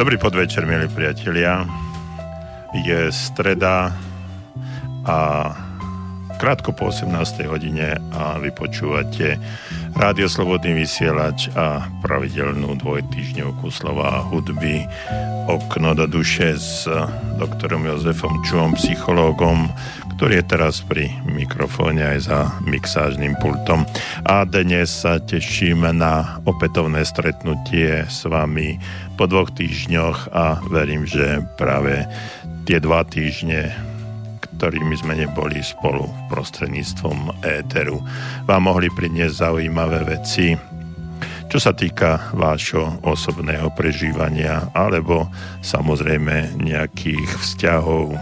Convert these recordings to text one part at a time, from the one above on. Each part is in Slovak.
Dobrý podvečer, milí priatelia. Je streda a krátko po 18. hodine a vy počúvate Rádio Slobodný vysielač a pravidelnú dvojtýždňovku slova hudby Okno do duše s doktorom Jozefom Čuom, psychológom, ktorý je teraz pri mikrofóne aj za mixážnym pultom. A dnes sa tešíme na opätovné stretnutie s vami po dvoch týždňoch a verím, že práve tie dva týždne, ktorými sme neboli spolu prostredníctvom éteru, vám mohli priniesť zaujímavé veci, čo sa týka vášho osobného prežívania alebo samozrejme nejakých vzťahov,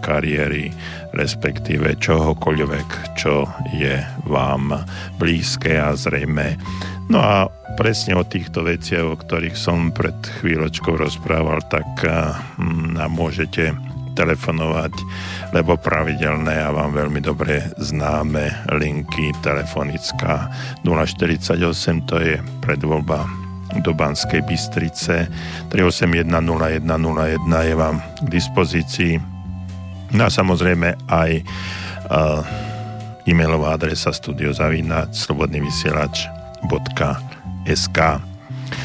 kariéry, respektíve čohokoľvek, čo je vám blízke a zrejme. No a presne o týchto veciach, o ktorých som pred chvíľočkou rozprával, tak nám môžete telefonovať, lebo pravidelné a vám veľmi dobre známe linky telefonická 048, to je predvoľba do Banskej Bystrice. 3810101 je vám k dispozícii. No a samozrejme aj uh, e-mailová adresa studiozavínať slobodnyvysielač.sk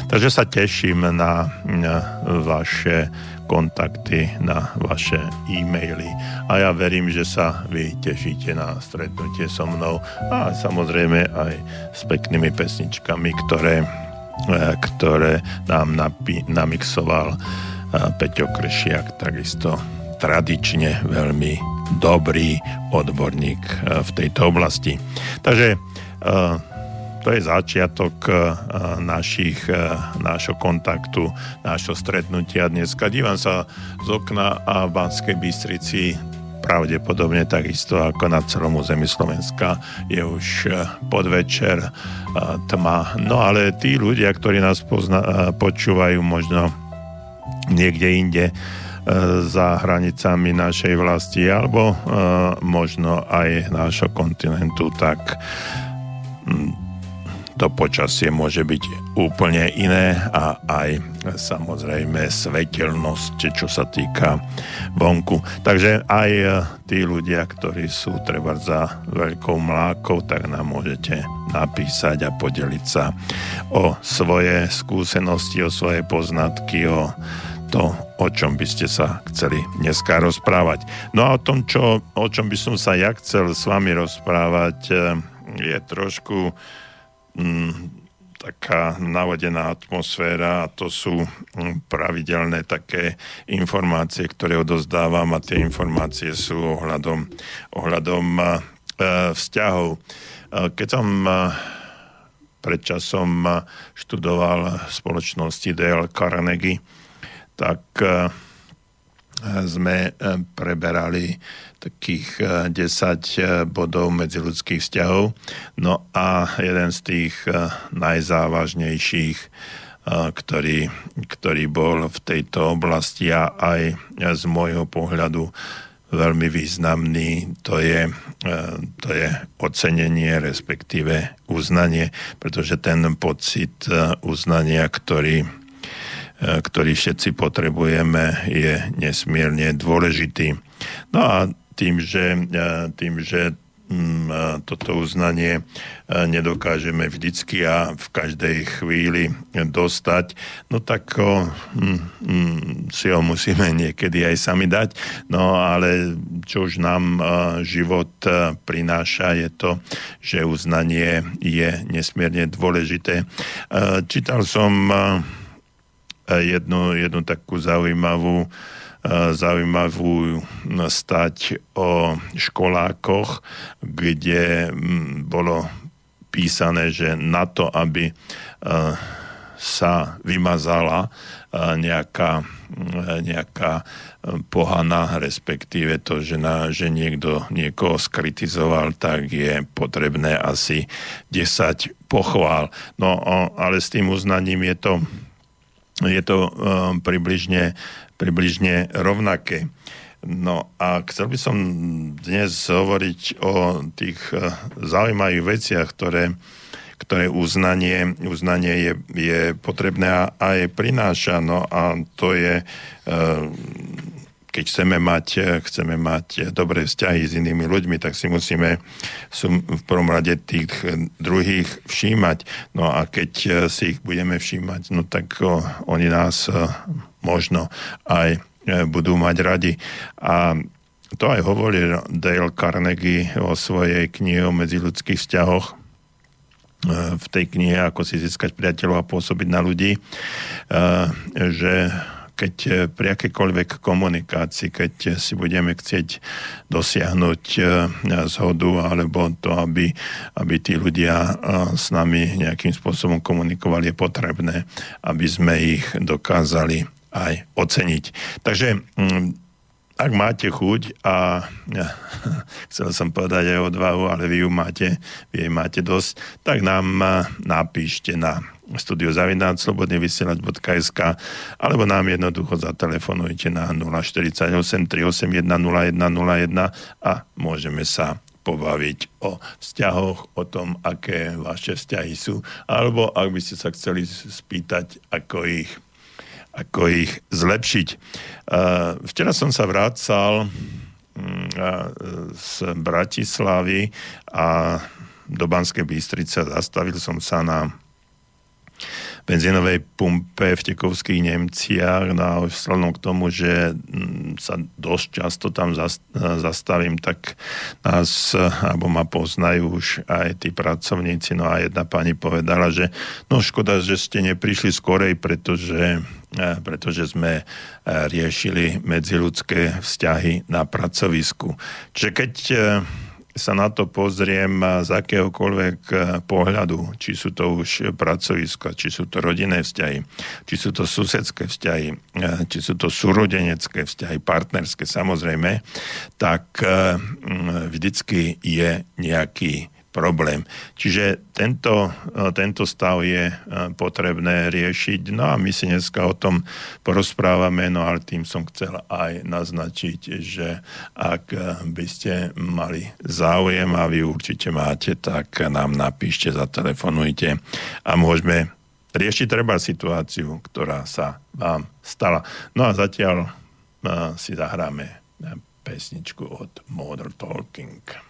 Takže sa teším na, na vaše kontakty, na vaše e-maily a ja verím, že sa vy tešíte na stretnutie so mnou a samozrejme aj s peknými pesničkami, ktoré, e, ktoré nám napi- namixoval e, Peťo Kršiak, takisto tradične veľmi dobrý odborník eh, v tejto oblasti. Takže eh, to je začiatok eh, našich, nášho kontaktu, nášho stretnutia dneska. Dívam sa z okna a v Banskej Bystrici pravdepodobne takisto ako na celom území Slovenska je už podvečer tma. No ale tí ľudia, ktorí nás pozna, počúvajú možno niekde inde, za hranicami našej vlasti alebo e, možno aj nášho kontinentu, tak mm, to počasie môže byť úplne iné a aj samozrejme svetelnosť, čo sa týka vonku. Takže aj e, tí ľudia, ktorí sú treba za veľkou mlákou, tak nám môžete napísať a podeliť sa o svoje skúsenosti, o svoje poznatky, o to, o čom by ste sa chceli dneska rozprávať. No a o tom, čo, o čom by som sa ja chcel s vami rozprávať, eh, je trošku mm, taká navodená atmosféra a to sú mm, pravidelné také informácie, ktoré odozdávam a tie informácie sú ohľadom, ohľadom e, vzťahov. Keď som pred časom študoval spoločnosti Dale Carnegie, tak eh, sme eh, preberali takých 10 eh, bodov medziludských vzťahov. No a jeden z tých najzávažnejších, ktorý, ktorý bol v tejto oblasti a aj z môjho pohľadu veľmi významný, to je, to je ocenenie, respektíve uznanie, pretože ten pocit uznania, ktorý ktorý všetci potrebujeme, je nesmierne dôležitý. No a tým, že, e, tým, že mm, e, toto uznanie nedokážeme vždycky a v každej chvíli dostať, no tak ho, mm, mm, si ho musíme niekedy aj sami dať. No ale čo už nám život prináša, je to, že uznanie je nesmierne dôležité. Čítal som jednu, jednu takú zaujímavú, e, zaujímavú stať o školákoch, kde bolo písané, že na to, aby e, sa vymazala e, nejaká, nejaká pohana, respektíve to, že, na, že niekto niekoho skritizoval, tak je potrebné asi 10 pochvál. No ale s tým uznaním je to je to um, približne, približne rovnaké. No a chcel by som dnes hovoriť o tých uh, zaujímavých veciach, ktoré, ktoré uznanie, uznanie je, je potrebné a, je prináša. No a to je keď chceme mať, chceme mať dobré vzťahy s inými ľuďmi, tak si musíme v prvom rade tých druhých všímať. No a keď si ich budeme všímať, no tak oni nás možno aj budú mať radi. A to aj hovorí Dale Carnegie o svojej knihe o medziludských vzťahoch, e, v tej knihe Ako si získať priateľov a pôsobiť na ľudí, e, že keď pri akékoľvek komunikácii, keď si budeme chcieť dosiahnuť e, zhodu alebo to, aby, aby tí ľudia s nami nejakým spôsobom komunikovali, je potrebné, aby sme ich dokázali aj oceniť. Takže mm, ak máte chuť a ja, chcel som povedať aj odvahu, ale vy ju máte, vy jej máte dosť, tak nám napíšte na studiozavináčslobodnyvysielač.sk alebo nám jednoducho zatelefonujte na 048 381 0101 a môžeme sa pobaviť o vzťahoch, o tom, aké vaše vzťahy sú, alebo ak by ste sa chceli spýtať, ako ich ako ich zlepšiť. Včera som sa vracal mm, z Bratislavy a do Banskej Bystrice zastavil som sa na benzínovej pumpe v Tekovských Nemciach no a vzhľadom k tomu, že mm, sa dosť často tam zastavím, tak nás, alebo ma poznajú už aj tí pracovníci, no a jedna pani povedala, že no škoda, že ste neprišli skorej, pretože e, pretože sme e, riešili medziludské vzťahy na pracovisku. Čiže keď e, sa na to pozriem z akéhokoľvek eh, pohľadu, či sú to už pracoviska, či sú to rodinné vzťahy, či sú to susedské vzťahy, eh, či sú to súrodenecké vzťahy, partnerské samozrejme, tak eh, vždycky je nejaký problém. Čiže tento, e, tento stav je e, potrebné riešiť. No a my si dneska o tom porozprávame, no ale tým som chcel aj naznačiť, že ak e, by ste mali záujem a vy určite máte, tak nám napíšte, zatelefonujte a môžeme riešiť treba situáciu, ktorá sa vám stala. No a zatiaľ si zahráme pesničku od Modern Talking.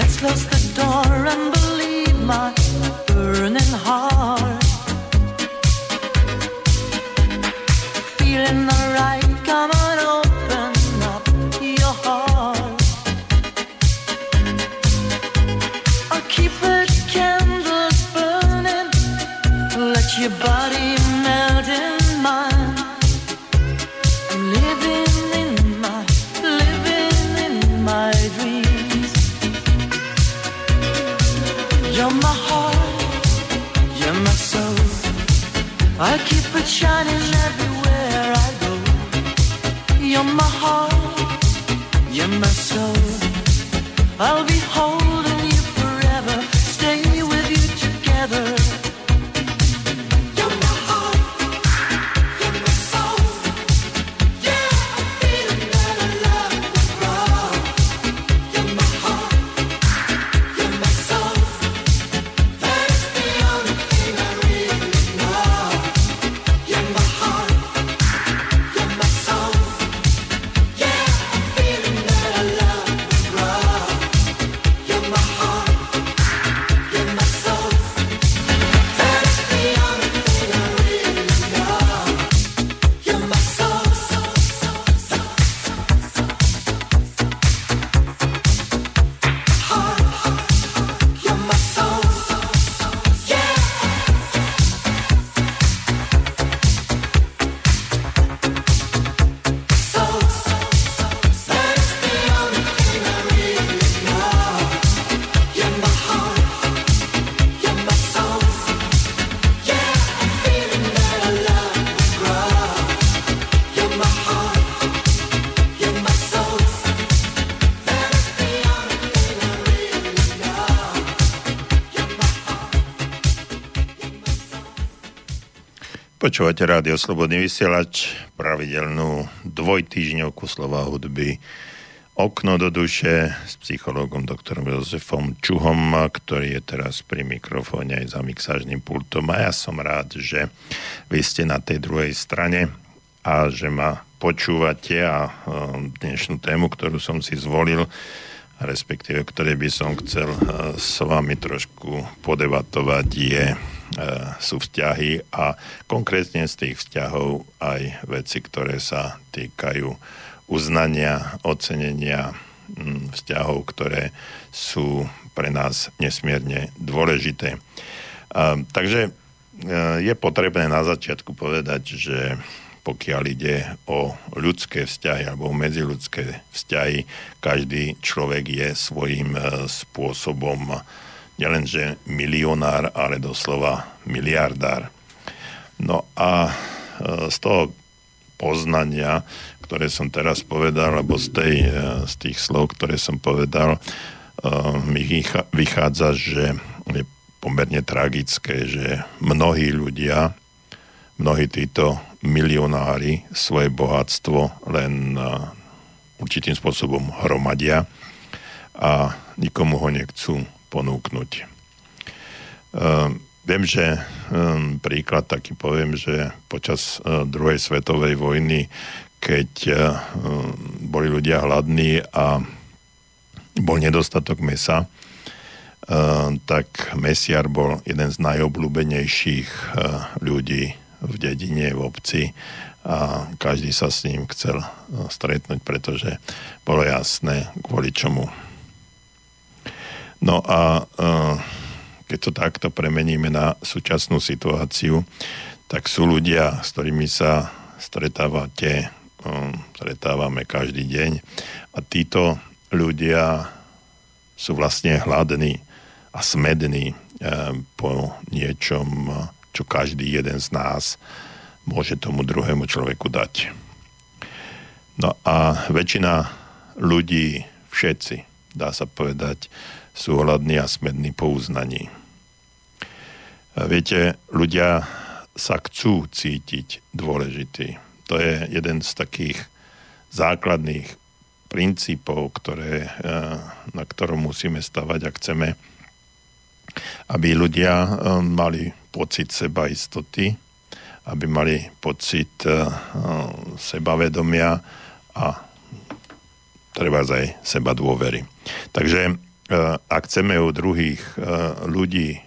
Let's close the door and believe my burning heart. Počúvate rádio Slobodný vysielač, pravidelnú dvojtýždňovku slova hudby Okno do duše s psychológom doktorom Jozefom Čuhom, ktorý je teraz pri mikrofóne aj za mixážnym pultom. A ja som rád, že vy ste na tej druhej strane a že ma počúvate a dnešnú tému, ktorú som si zvolil, respektíve ktoré by som chcel s vami trošku podebatovať, je E, sú vzťahy a konkrétne z tých vzťahov aj veci, ktoré sa týkajú uznania, ocenenia vzťahov, ktoré sú pre nás nesmierne dôležité. A, takže e, je potrebné na začiatku povedať, že pokiaľ ide o ľudské vzťahy alebo medziludské vzťahy, každý človek je svojím e, spôsobom nielenže milionár, ale doslova miliardár. No a e, z toho poznania, ktoré som teraz povedal, alebo z, tej, e, z tých slov, ktoré som povedal, e, mi vychádza, že je pomerne tragické, že mnohí ľudia, mnohí títo milionári svoje bohatstvo len určitým spôsobom hromadia a nikomu ho nechcú ponúknuť. Uh, viem, že um, príklad taký poviem, že počas uh, druhej svetovej vojny, keď uh, boli ľudia hladní a bol nedostatok mesa, tak mesiar bol jeden z najobľúbenejších ľudí v dedine, v obci a každý sa s ním chcel stretnúť, pretože bolo jasné, kvôli čomu No a keď to takto premeníme na súčasnú situáciu, tak sú ľudia, s ktorými sa stretávate, stretávame každý deň a títo ľudia sú vlastne hladní a smední po niečom, čo každý jeden z nás môže tomu druhému človeku dať. No a väčšina ľudí, všetci, dá sa povedať, sú hladní a smední po uznaní. Viete, ľudia sa chcú cítiť dôležitý. To je jeden z takých základných princípov, ktoré, eh, na ktorom musíme stavať a chceme, aby ľudia eh, mali pocit seba istoty, aby mali pocit eh, sebavedomia a treba aj seba dôvery. Takže e, ak chceme u druhých e, ľudí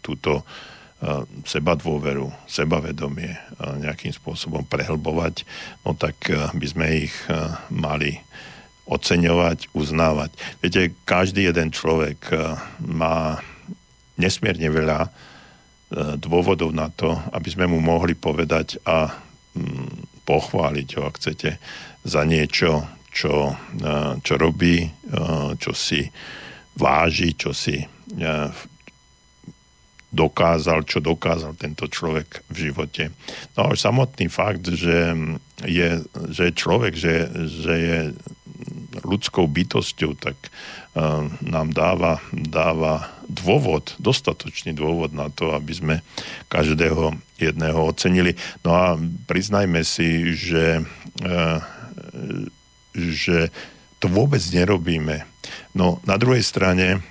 túto e, seba dôveru, sebavedomie nejakým spôsobom prehlbovať, no tak by sme ich mali oceňovať, uznávať. Viete, každý jeden človek má nesmierne veľa dôvodov na to, aby sme mu mohli povedať a mm, pochváliť ho, ak chcete, za niečo, čo, čo robí, čo si váži, čo si dokázal, čo dokázal tento človek v živote. No už samotný fakt, že je, že človek, že, že je ľudskou bytosťou, tak uh, nám dáva, dáva dôvod, dostatočný dôvod na to, aby sme každého jedného ocenili. No a priznajme si, že uh, že to vôbec nerobíme. No na druhej strane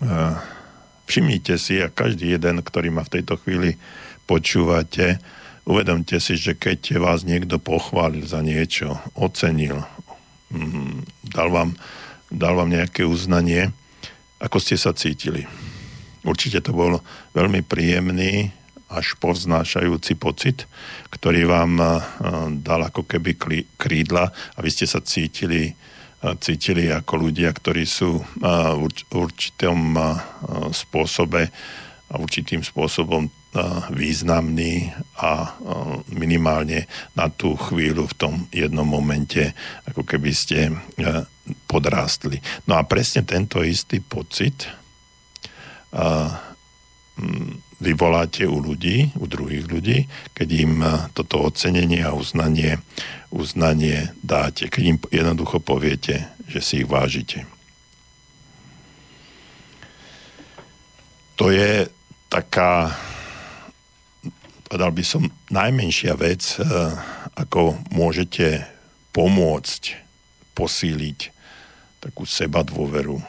uh, všimnite si a každý jeden, ktorý ma v tejto chvíli počúvate, uvedomte si, že keď vás niekto pochválil za niečo, ocenil, um, dal, vám, dal vám nejaké uznanie, ako ste sa cítili. Určite to bol veľmi príjemný, až povznášajúci pocit, ktorý vám eh, dal ako keby krídla a vy ste sa cítili, eh, cítili ako ľudia, ktorí sú v určitom spôsobe a určitým spôsobom významní a minimálne na tú chvíľu v tom jednom momente, ako keby ste podrástli. No a presne tento istý pocit vyvoláte u ľudí, u druhých ľudí, keď im eh, toto ocenenie a uznanie, uznanie dáte, keď im jednoducho poviete, že si ich vážite. To je taká, povedal by som, najmenšia vec, eh, ako môžete pomôcť posíliť takú seba dôveru eh,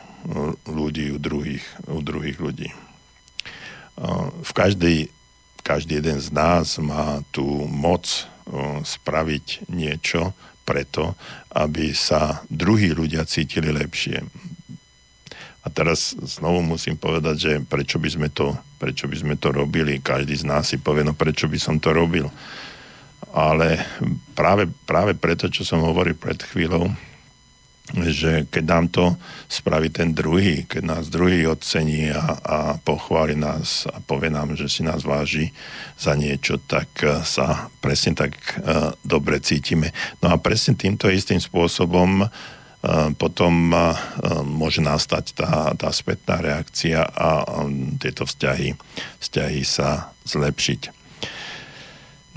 ľudí u druhých, u druhých ľudí v každej, každý jeden z nás má tú moc spraviť niečo preto, aby sa druhí ľudia cítili lepšie. A teraz znovu musím povedať, že prečo by sme to, prečo by sme to robili. Každý z nás si povie, no prečo by som to robil. Ale práve, práve preto, čo som hovoril pred chvíľou, že keď nám to spraví ten druhý, keď nás druhý ocení a, a pochváli nás a povie nám, že si nás váži za niečo, tak eh, sa presne tak uh, dobre cítime. No a presne týmto istým spôsobom uh, potom uh, môže nastať tá, tá spätná reakcia a um, tieto vzťahy, vzťahy sa zlepšiť.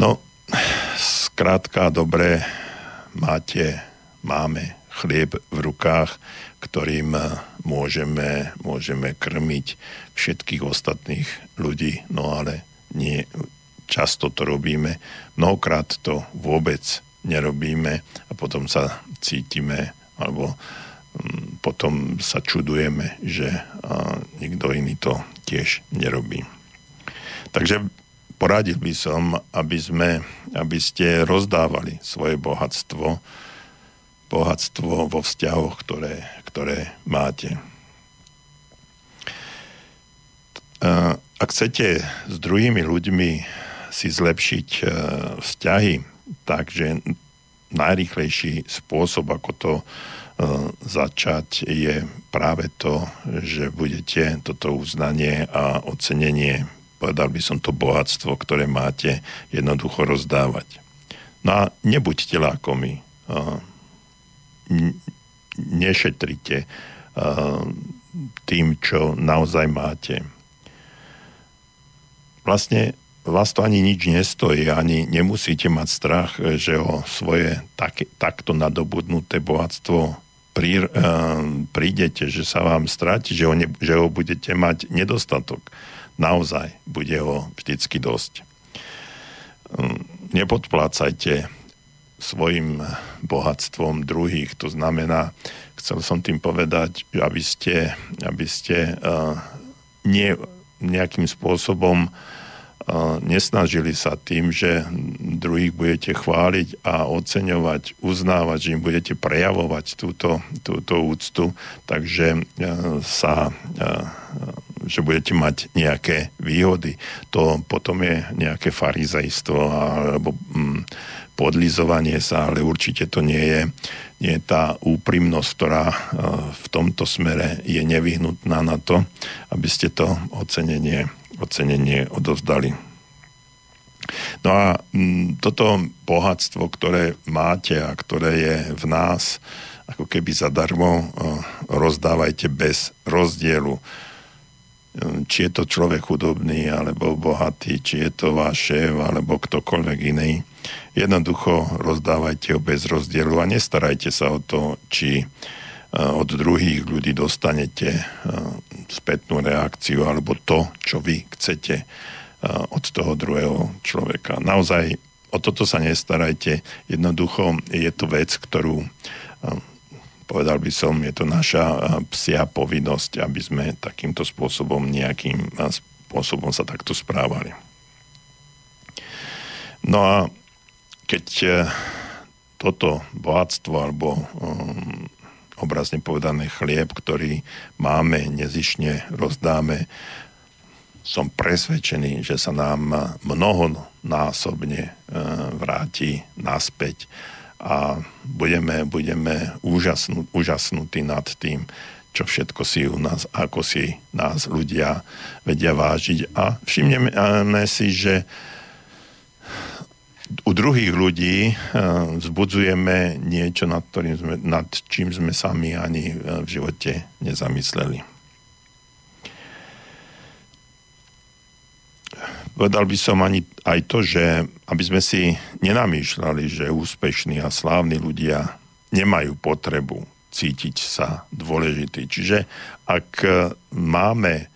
No, skrátka, dobre, máte, máme chlieb v rukách, ktorým eh, môžeme, môžeme krmiť všetkých ostatných ľudí, no ale nie často to robíme, mnohokrát to vôbec nerobíme a potom sa cítime alebo mm, potom sa čudujeme, že nikto iný to tiež nerobí. Takže poradil by som, aby, sme, aby ste rozdávali svoje bohatstvo, bohatstvo vo vzťahoch, ktoré, ktoré máte. Ak chcete s druhými ľuďmi si zlepšiť e, vzťahy, takže najrýchlejší spôsob, ako to začať, je práve to, že budete toto uznanie a ocenenie, povedal by som to bohatstvo, ktoré máte, jednoducho rozdávať. No a nebuďte lákomi. Nešetrite tým, čo naozaj máte. Vlastne vás to ani nič nestojí, ani nemusíte mať strach, že o svoje tak, takto nadobudnuté bohatstvo prí, uh, prídete, že sa vám stráti, že ho, ne, že ho budete mať nedostatok. Naozaj bude ho vždycky dosť. Um, nepodplácajte svojim bohatstvom druhých. To znamená, chcel som tým povedať, aby ste, aby ste uh, nie nejakým spôsobom nesnažili sa tým, že druhých budete chváliť a oceňovať, uznávať, že im budete prejavovať túto, túto úctu, takže sa že budete mať nejaké výhody. To potom je nejaké farizejstvo alebo mm, podlizovanie sa, ale určite to nie je, nie je tá úprimnosť, ktorá v tomto smere je nevyhnutná na to, aby ste to ocenenie ocenenie odovzdali. No a toto bohatstvo, ktoré máte a ktoré je v nás, ako keby zadarmo, rozdávajte bez rozdielu. Mm, či je to človek chudobný, alebo bohatý, či je to váš šéf, alebo ktokoľvek iný. Jednoducho rozdávajte ho bez rozdielu a nestarajte sa o to, či od druhých ľudí dostanete spätnú reakciu alebo to, čo vy chcete od toho druhého človeka. Naozaj o toto sa nestarajte. Jednoducho je to vec, ktorú povedal by som, je to naša psia povinnosť, aby sme takýmto spôsobom nejakým spôsobom sa takto správali. No a keď e, toto bohatstvo alebo um, obrazne povedané chlieb, ktorý máme, nezišne rozdáme. Som presvedčený, že sa nám mnohonásobne e, vráti naspäť a budeme, budeme úžasnú, úžasnutí nad tým, čo všetko si u nás, ako si nás ľudia vedia vážiť. A všimneme si, že u druhých ľudí eh, vzbudzujeme niečo, nad, ktorým sme, nad čím sme sami ani eh, v živote nezamysleli. Povedal by som ani aj to, že aby sme si nenamýšľali, že úspešní a slávni ľudia nemajú potrebu cítiť sa dôležitý. Čiže ak eh, máme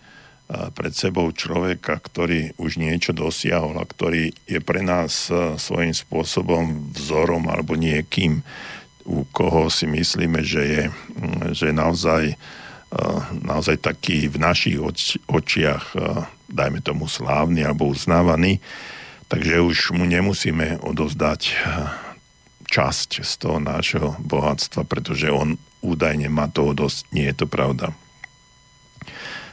pred sebou človeka, ktorý už niečo dosiahol a ktorý je pre nás e, svojím spôsobom vzorom alebo niekým, u koho si myslíme, že je, že je naozaj, e, naozaj taký v našich očiach, e, dajme tomu slávny alebo uznávaný, takže už mu nemusíme odozdať časť z toho nášho bohatstva, pretože on údajne má toho dosť. Nie je to pravda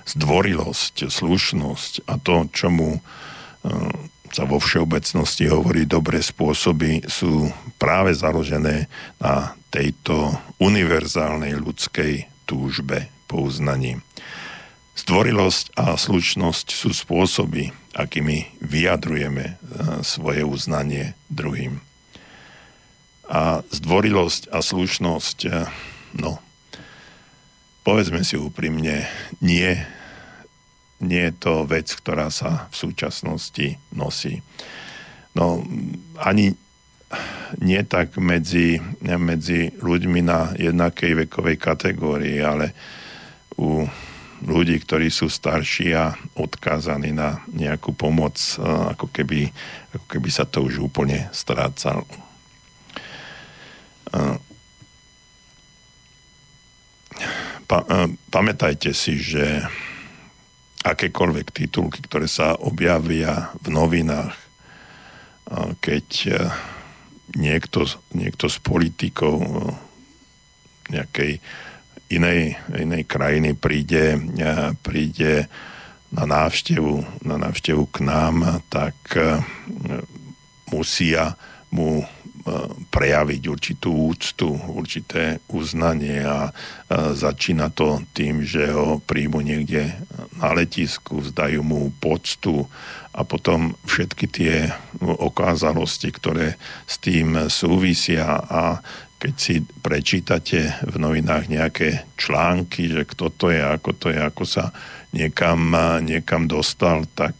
zdvorilosť, slušnosť a to, čomu e, sa vo všeobecnosti hovorí dobré spôsoby, sú práve založené na tejto univerzálnej ľudskej túžbe po uznaní. Zdvorilosť a slušnosť sú spôsoby, akými vyjadrujeme e, svoje uznanie druhým. A zdvorilosť a slušnosť, e, no, povedzme si úprimne, nie nie je to vec, ktorá sa v súčasnosti nosí. No ani nie tak medzi, medzi ľuďmi na jednakej vekovej kategórii, ale u ľudí, ktorí sú starší a odkázaní na nejakú pomoc, ako keby, ako keby sa to už úplne strácalo. Pa, pamätajte si, že akékoľvek titulky, ktoré sa objavia v novinách, keď e, niekto, niekto z politikov e, nejakej inej, inej krajiny príde, e, príde na návštevu, na návštevu k nám, tak musia mu prejaviť určitú úctu, určité uznanie a začína to tým, že ho príjmu niekde na letisku, zdajú mu poctu a potom všetky tie okázalosti, ktoré s tým súvisia. A keď si prečítate v novinách nejaké články, že kto to je, ako to je, ako sa niekam, niekam dostal, tak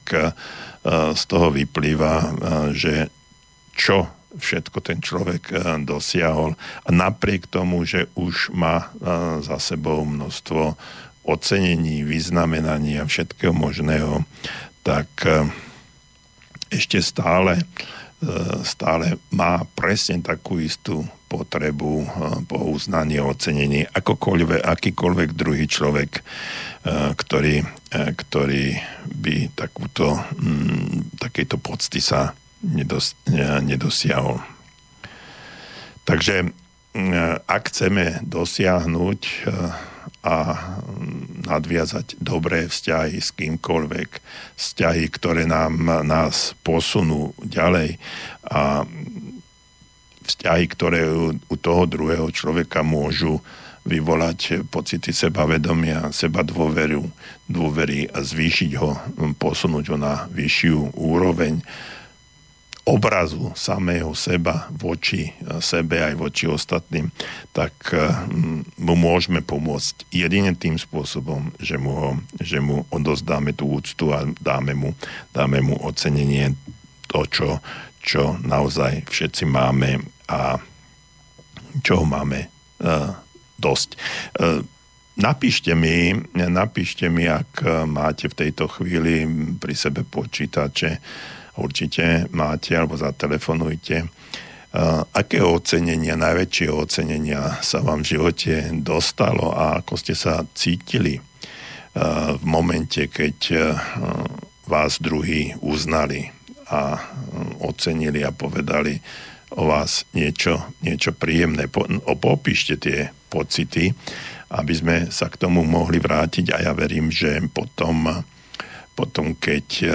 z toho vyplýva, že čo všetko ten človek dosiahol. A napriek tomu, že už má za sebou množstvo ocenení, vyznamenaní a všetkého možného, tak ešte stále, stále má presne takú istú potrebu po uznanie, ocenenie, akokoľvek, akýkoľvek druhý človek, ktorý, ktorý by takúto, mm, takéto pocty sa nedos, nedosiahol. Takže ak chceme dosiahnuť a nadviazať dobré vzťahy s kýmkoľvek, vzťahy, ktoré nám, nás posunú ďalej a vzťahy, ktoré u, u toho druhého človeka môžu vyvolať pocity sebavedomia, seba dôveru, dôvery a zvýšiť ho, posunúť ho na vyššiu úroveň obrazu samého seba voči e, sebe aj voči ostatným, tak e, mu môžeme pomôcť jedine tým spôsobom, že mu, ho, že mu odozdáme tú úctu a dáme mu, dáme mu ocenenie to, čo, čo naozaj všetci máme a čo máme uh, dosť. Napíšte mi, napíšte mi, ak máte v tejto chvíli pri sebe počítače, určite máte alebo zatelefonujte. Aké ocenenia, najväčšie ocenenia sa vám v živote dostalo a ako ste sa cítili v momente, keď vás druhí uznali a ocenili a povedali o vás niečo, niečo príjemné. Po, popíšte tie pocity, aby sme sa k tomu mohli vrátiť a ja verím, že potom potom keď eh,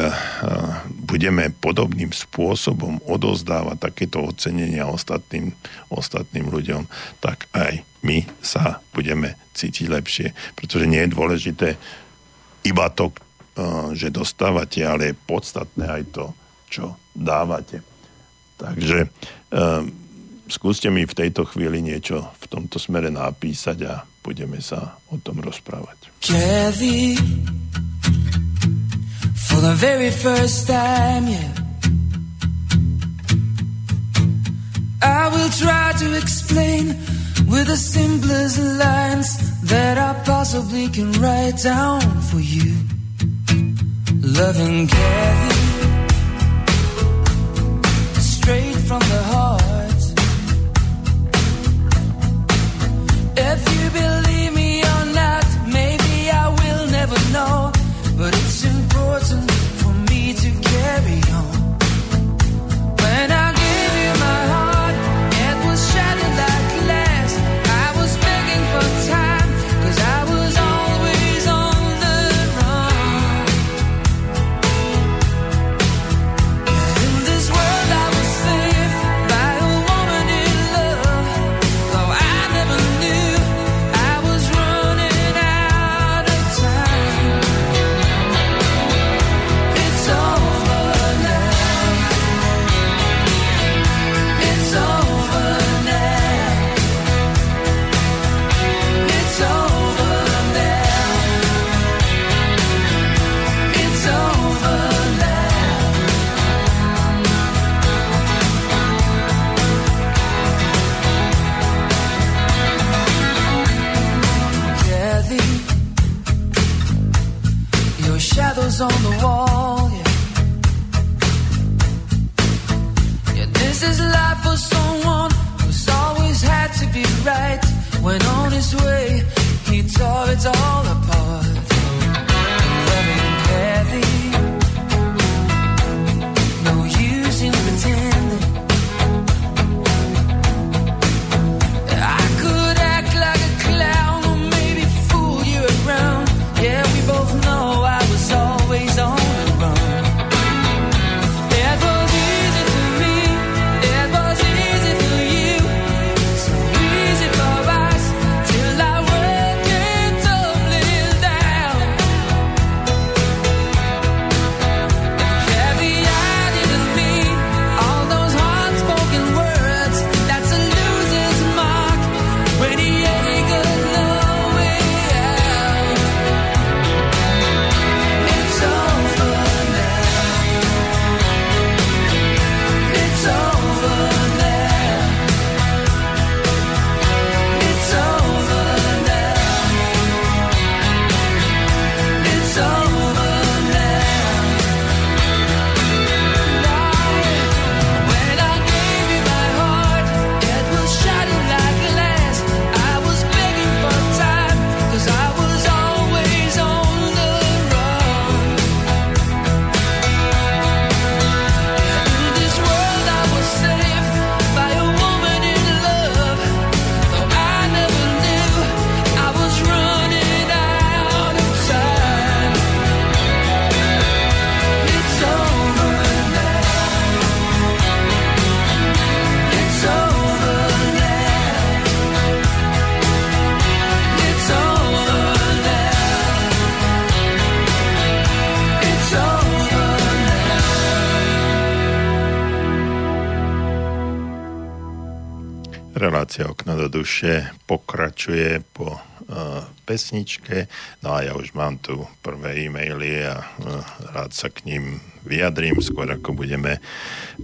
budeme podobným spôsobom odozdávať takéto ocenenia ostatným, ostatným ľuďom, tak aj my sa budeme cítiť lepšie. Pretože nie je dôležité iba to, eh, že dostávate, ale je podstatné aj to, čo dávate. Takže skúste mi v tejto chvíli niečo v tomto smere napísať a budeme sa o tom rozprávať. Kathy. For the very first time, yeah. I will try to explain with the simplest lines that I possibly can write down for you. Loving Kathy, straight from the heart. If you believe me or not, maybe I will never know, right. When on his way, he tore it all apart. Duše pokračuje po uh, pesničke. No a ja už mám tu prvé e-maily a uh, rád sa k ním vyjadrím, skôr ako budeme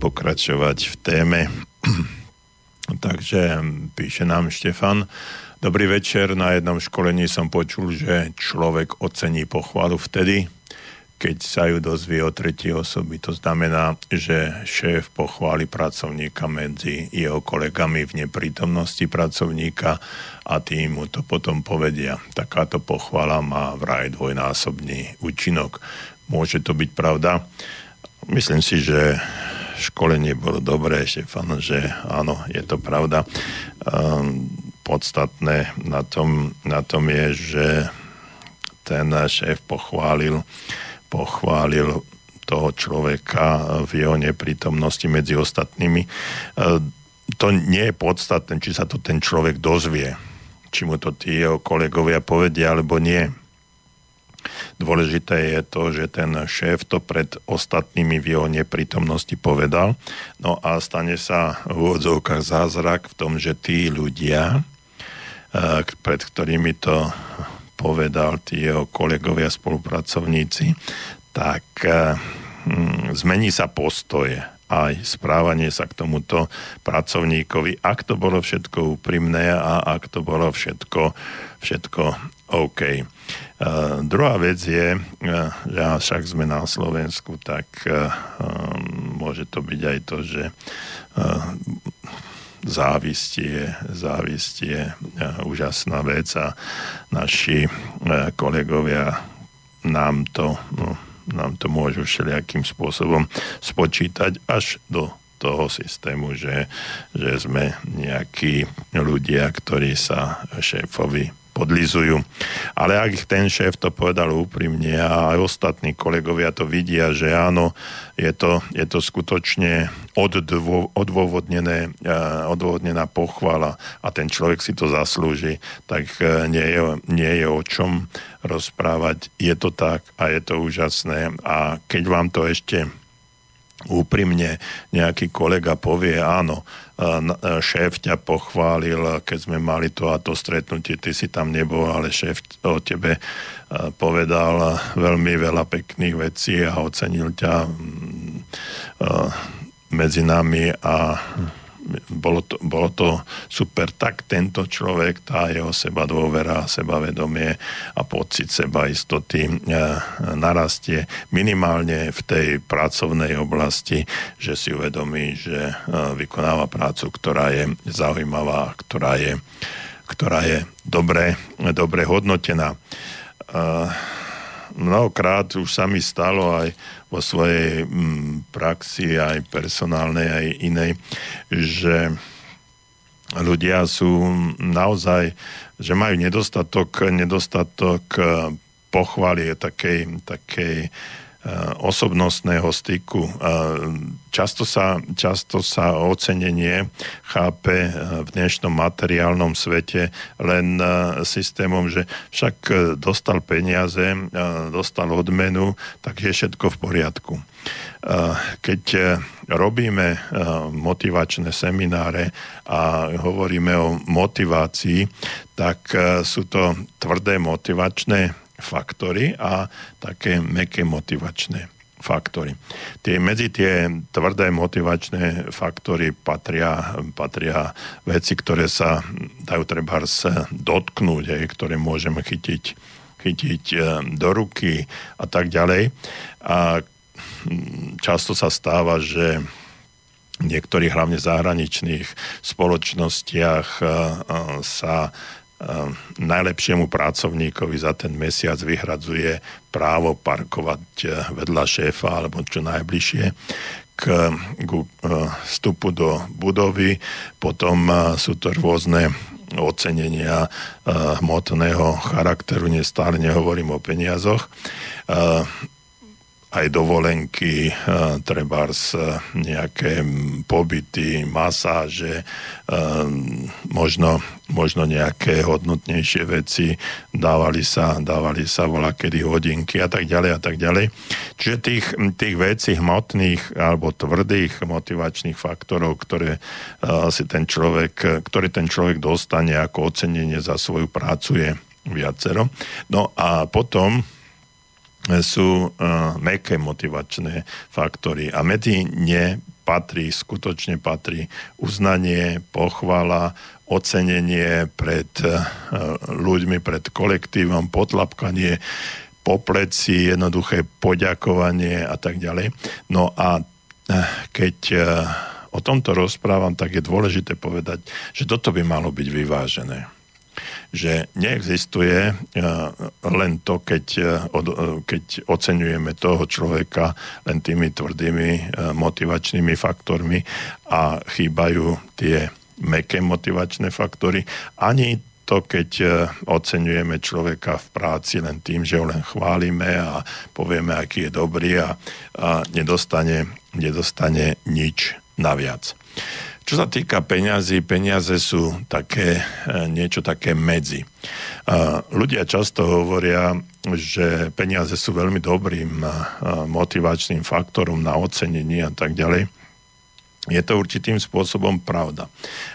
pokračovať v téme. Takže píše nám Štefan. Dobrý večer, na jednom školení som počul, že človek ocení pochvalu vtedy, keď sa ju dozvie o tretí osoby. To znamená, že šéf pochváli pracovníka medzi jeho kolegami v neprítomnosti pracovníka a tým mu to potom povedia. Takáto pochvala má vraj dvojnásobný účinok. Môže to byť pravda? Myslím si, že školenie bolo dobré, Štefan, že áno, je to pravda. Um, podstatné na tom, na tom je, že ten šéf pochválil pochválil toho človeka v jeho neprítomnosti medzi ostatnými. E, to nie je podstatné, či sa to ten človek dozvie, či mu to tí jeho kolegovia povedia, alebo nie. Dôležité je to, že ten šéf to pred ostatnými v jeho neprítomnosti povedal. No a stane sa v úvodzovkách zázrak v tom, že tí ľudia, e, pred ktorými to povedal tí jeho kolegovia, spolupracovníci, tak hm, zmení sa postoje aj správanie sa k tomuto pracovníkovi, ak to bolo všetko úprimné a ak to bolo všetko, všetko OK. Uh, druhá vec je, uh, že však sme na Slovensku, tak uh, môže to byť aj to, že uh, závistie, závistie úžasná vec a naši kolegovia nám to, no, nám to môžu všelijakým spôsobom spočítať až do toho systému, že, že sme nejakí ľudia, ktorí sa šéfovi podlizujú. Ale ak ten šéf to povedal úprimne a aj ostatní kolegovia to vidia, že áno, je to, je to skutočne odvo, odôvodnené, eh, odôvodnená pochvala a ten človek si to zaslúži, tak eh, nie je, nie je o čom rozprávať. Je to tak a je to úžasné. A keď vám to ešte úprimne nejaký kolega povie, áno, šéf ťa pochválil, keď sme mali to a to stretnutie, ty si tam nebol, ale šéf o tebe povedal veľmi veľa pekných vecí a ocenil ťa mm, medzi nami a bolo to, bolo to super, tak tento človek, tá jeho seba dôvera, sebavedomie a pocit seba istoty e, narastie minimálne v tej pracovnej oblasti, že si uvedomí, že e, vykonáva prácu, ktorá je zaujímavá, ktorá je, ktorá je dobre, dobre hodnotená. E, mnohokrát už sa mi stalo aj vo svojej mm, praxi, aj personálnej, aj inej, že ľudia sú naozaj, že majú nedostatok, nedostatok eh, pochvaly takej, takej osobnostného styku. Eh, často sa, často sa ocenenie chápe eh, v dnešnom materiálnom svete len systémom, že však dostal peniaze, dostal odmenu, tak je všetko v poriadku. Keď robíme motivačné semináre a hovoríme o motivácii, tak sú to tvrdé motivačné faktory a také meké motivačné faktory. Tie, medzi tie tvrdé motivačné faktory patria, patria veci, ktoré sa dajú treba dotknúť, aj, ktoré môžeme chytiť, chytiť e, do ruky a tak ďalej. A často sa stáva, že v niektorých hlavne zahraničných spoločnostiach e, e, sa najlepšiemu pracovníkovi za ten mesiac vyhradzuje právo parkovať eh, vedľa šéfa alebo čo najbližšie k, k eh, vstupu do budovy. Potom eh, sú to rôzne ocenenia hmotného charakteru, nestále nehovorím o peniazoch aj dovolenky, treba nejaké pobyty, masáže, možno, možno nejaké hodnotnejšie veci, dávali sa, dávali sa volá kedy hodinky a tak ďalej a tak ďalej. Čiže tých, tých vecí hmotných alebo tvrdých motivačných faktorov, ktoré si ten človek, ktorý ten človek dostane ako ocenenie za svoju prácu je viacero. No a potom sú uh, meké motivačné faktory a medzi ne patrí, skutočne patrí uznanie, pochvala, ocenenie pred uh, ľuďmi, pred kolektívom, potlapkanie po pleci, jednoduché poďakovanie a tak ďalej. No a uh, keď uh, o tomto rozprávam, tak je dôležité povedať, že toto by malo byť vyvážené že neexistuje e, len to, keď, e, e, keď oceňujeme toho človeka len tými tvrdými motivačnými faktormi a chýbajú tie meké motivačné faktory, ani to, keď oceňujeme človeka v práci len tým, že ho len chválime a povieme, aký je dobrý a, a nedostane, nedostane nič naviac. Čo sa týka peňazí, peniaze sú také, e, niečo také medzi. Ľudia často hovoria, že peniaze sú veľmi dobrým e, motivačným faktorom na ocenenie a tak ďalej. Je to určitým spôsobom pravda.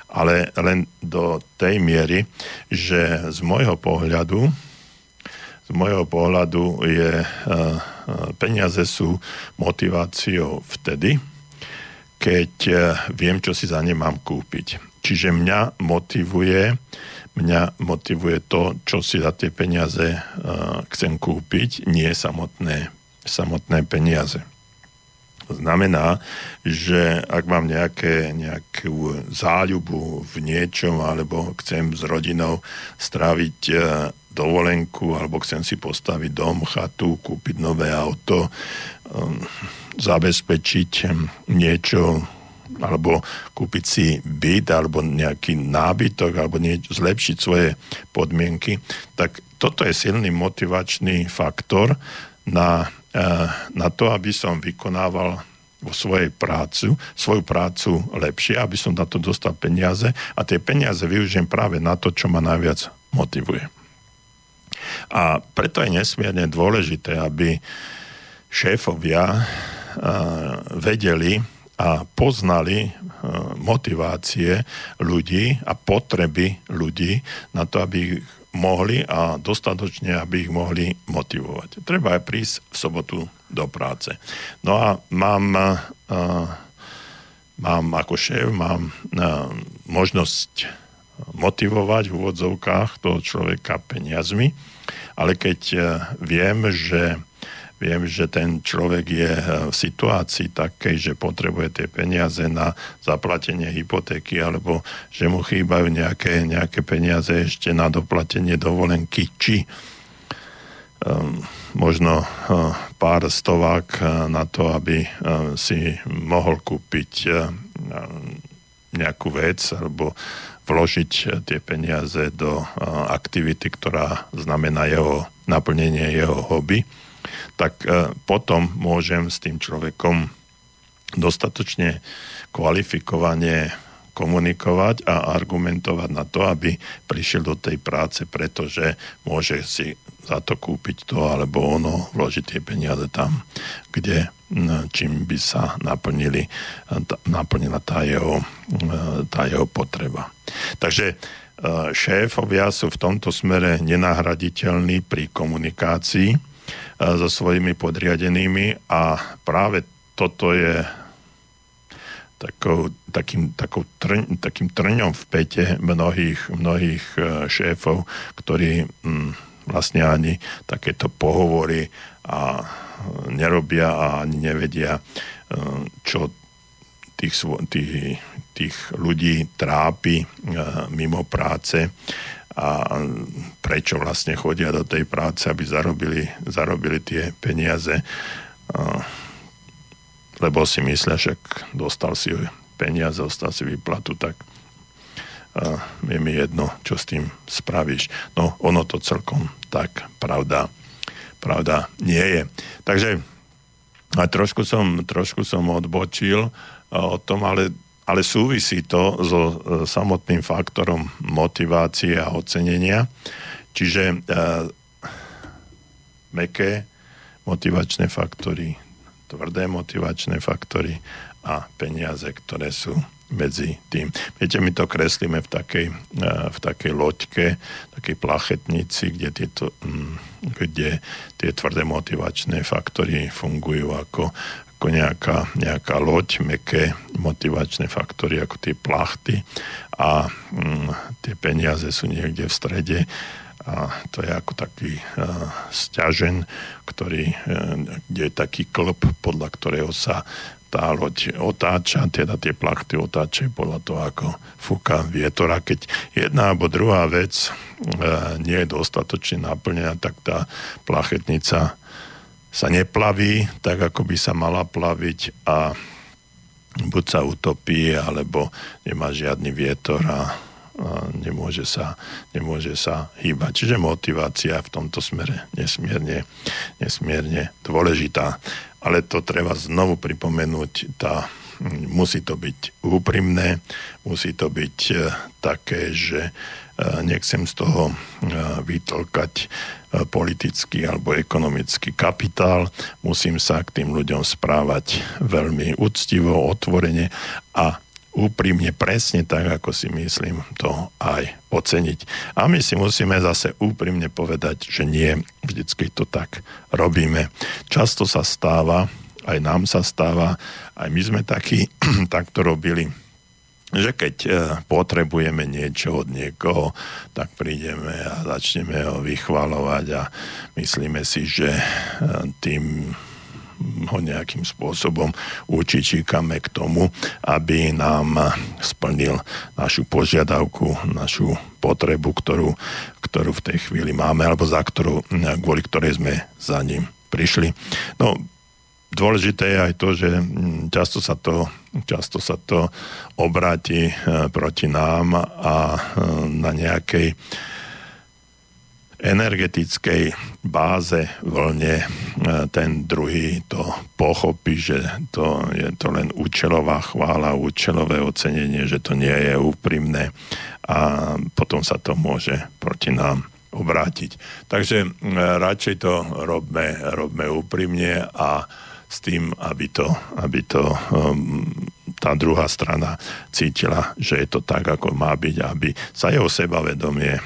Ale len do tej miery, že z môjho pohľadu z môjho pohľadu je, e, peniaze sú motiváciou vtedy, keď eh, viem, čo si za ne mám kúpiť. Čiže mňa motivuje, mňa motivuje to, čo si za tie peniaze uh, chcem kúpiť, nie samotné, samotné peniaze. Znamená, že ak mám nejaké, nejakú záľubu v niečom, alebo chcem s rodinou stráviť uh, dovolenku, alebo chcem si postaviť dom, chatu, kúpiť nové auto, um, zabezpečiť niečo alebo kúpiť si byt alebo nejaký nábytok alebo niečo, zlepšiť svoje podmienky, tak toto je silný motivačný faktor na, eh, na to, aby som vykonával vo svojej prácu, svoju prácu lepšie, aby som na to dostal peniaze a tie peniaze využijem práve na to, čo ma najviac motivuje. A preto je nesmierne dôležité, aby šéfovia vedeli a poznali motivácie ľudí a potreby ľudí na to, aby ich mohli a dostatočne, aby ich mohli motivovať. Treba aj prísť v sobotu do práce. No a mám, mám ako šéf, mám možnosť motivovať v úvodzovkách toho človeka peniazmi, ale keď viem, že Viem, že ten človek je eh, v situácii takej, že potrebuje tie peniaze na zaplatenie hypotéky alebo že mu chýbajú nejaké, nejaké peniaze ešte na doplatenie dovolenky, či um, možno uh, pár stovák uh, na to, aby uh, si mohol kúpiť uh, nejakú vec alebo vložiť tie peniaze do aktivity, ktorá znamená jeho naplnenie jeho hobby tak e, potom môžem s tým človekom dostatočne kvalifikovane komunikovať a argumentovať na to, aby prišiel do tej práce, pretože môže si za to kúpiť to alebo ono, vložiť tie peniaze tam, kde čím by sa naplnili, naplnila tá jeho, e, tá jeho potreba. Takže e, šéfovia sú v tomto smere nenahraditeľní pri komunikácii, so svojimi podriadenými a práve toto je takou, takým, takou trň, takým trňom v pete mnohých, mnohých e, šéfov, ktorí m, mm, vlastne ani takéto pohovory a nerobia a ani nevedia, e, čo tých, tých, tých ľudí trápi e, mimo práce a prečo vlastne chodia do tej práce, aby zarobili, zarobili tie peniaze, lebo si myslia, že dostal si peniaze, dostal si výplatu, tak je mi jedno, čo s tým spravíš. No, ono to celkom tak pravda, pravda nie je. Takže A trošku som, trošku som odbočil o tom, ale, ale súvisí to so samotným faktorom motivácie a ocenenia. Čiže e, meké motivačné faktory, tvrdé motivačné faktory a peniaze, ktoré sú medzi tým. Viete, my to kreslíme v takej, e, v takej loďke, takej plachetnici, kde, tieto, mm, kde tie tvrdé motivačné faktory fungujú ako, ako nejaká, nejaká loď, meké motivačné faktory ako tie plachty a mm, tie peniaze sú niekde v strede a to je ako taký uh, stiažen, ktorý, uh, kde je taký klb, podľa ktorého sa tá loď otáča, teda tie plachty otáčajú podľa toho, ako fúka vietor. A keď jedna alebo druhá vec uh, nie je dostatočne naplnená, tak tá plachetnica sa neplaví tak, ako by sa mala plaviť a buď sa utopí, alebo nemá žiadny vietor a nemôže sa, nemôže sa hýbať. Čiže motivácia v tomto smere nesmierne, nesmierne dôležitá. Ale to treba znovu pripomenúť, tá, musí to byť úprimné, musí to byť e, také, že e, nechcem z toho e, vytlkať politický alebo ekonomický kapitál, musím sa k tým ľuďom správať veľmi úctivo, otvorene a úprimne, presne tak, ako si myslím, to aj oceniť. A my si musíme zase úprimne povedať, že nie, vždycky to tak robíme. Často sa stáva, aj nám sa stáva, aj my sme takí, takto robili, že keď e, potrebujeme niečo od niekoho, tak prídeme a začneme ho vychvalovať a myslíme si, že e, tým ho nejakým spôsobom učičíkame k tomu, aby nám splnil našu požiadavku, našu potrebu, ktorú, ktorú v tej chvíli máme, alebo za ktorú, kvôli ktorej sme za ním prišli. No, dôležité je aj to, že často sa to, často sa to obráti eh, proti nám a eh, na nejakej energetickej báze vlne e, ten druhý to pochopí, že to je to len účelová chvála, účelové ocenenie, že to nie je úprimné a potom sa to môže proti nám obrátiť. Takže e, radšej to robme, robme úprimne a s tým, aby to, aby to um, tá druhá strana cítila, že je to tak, ako má byť, aby sa jeho sebavedomie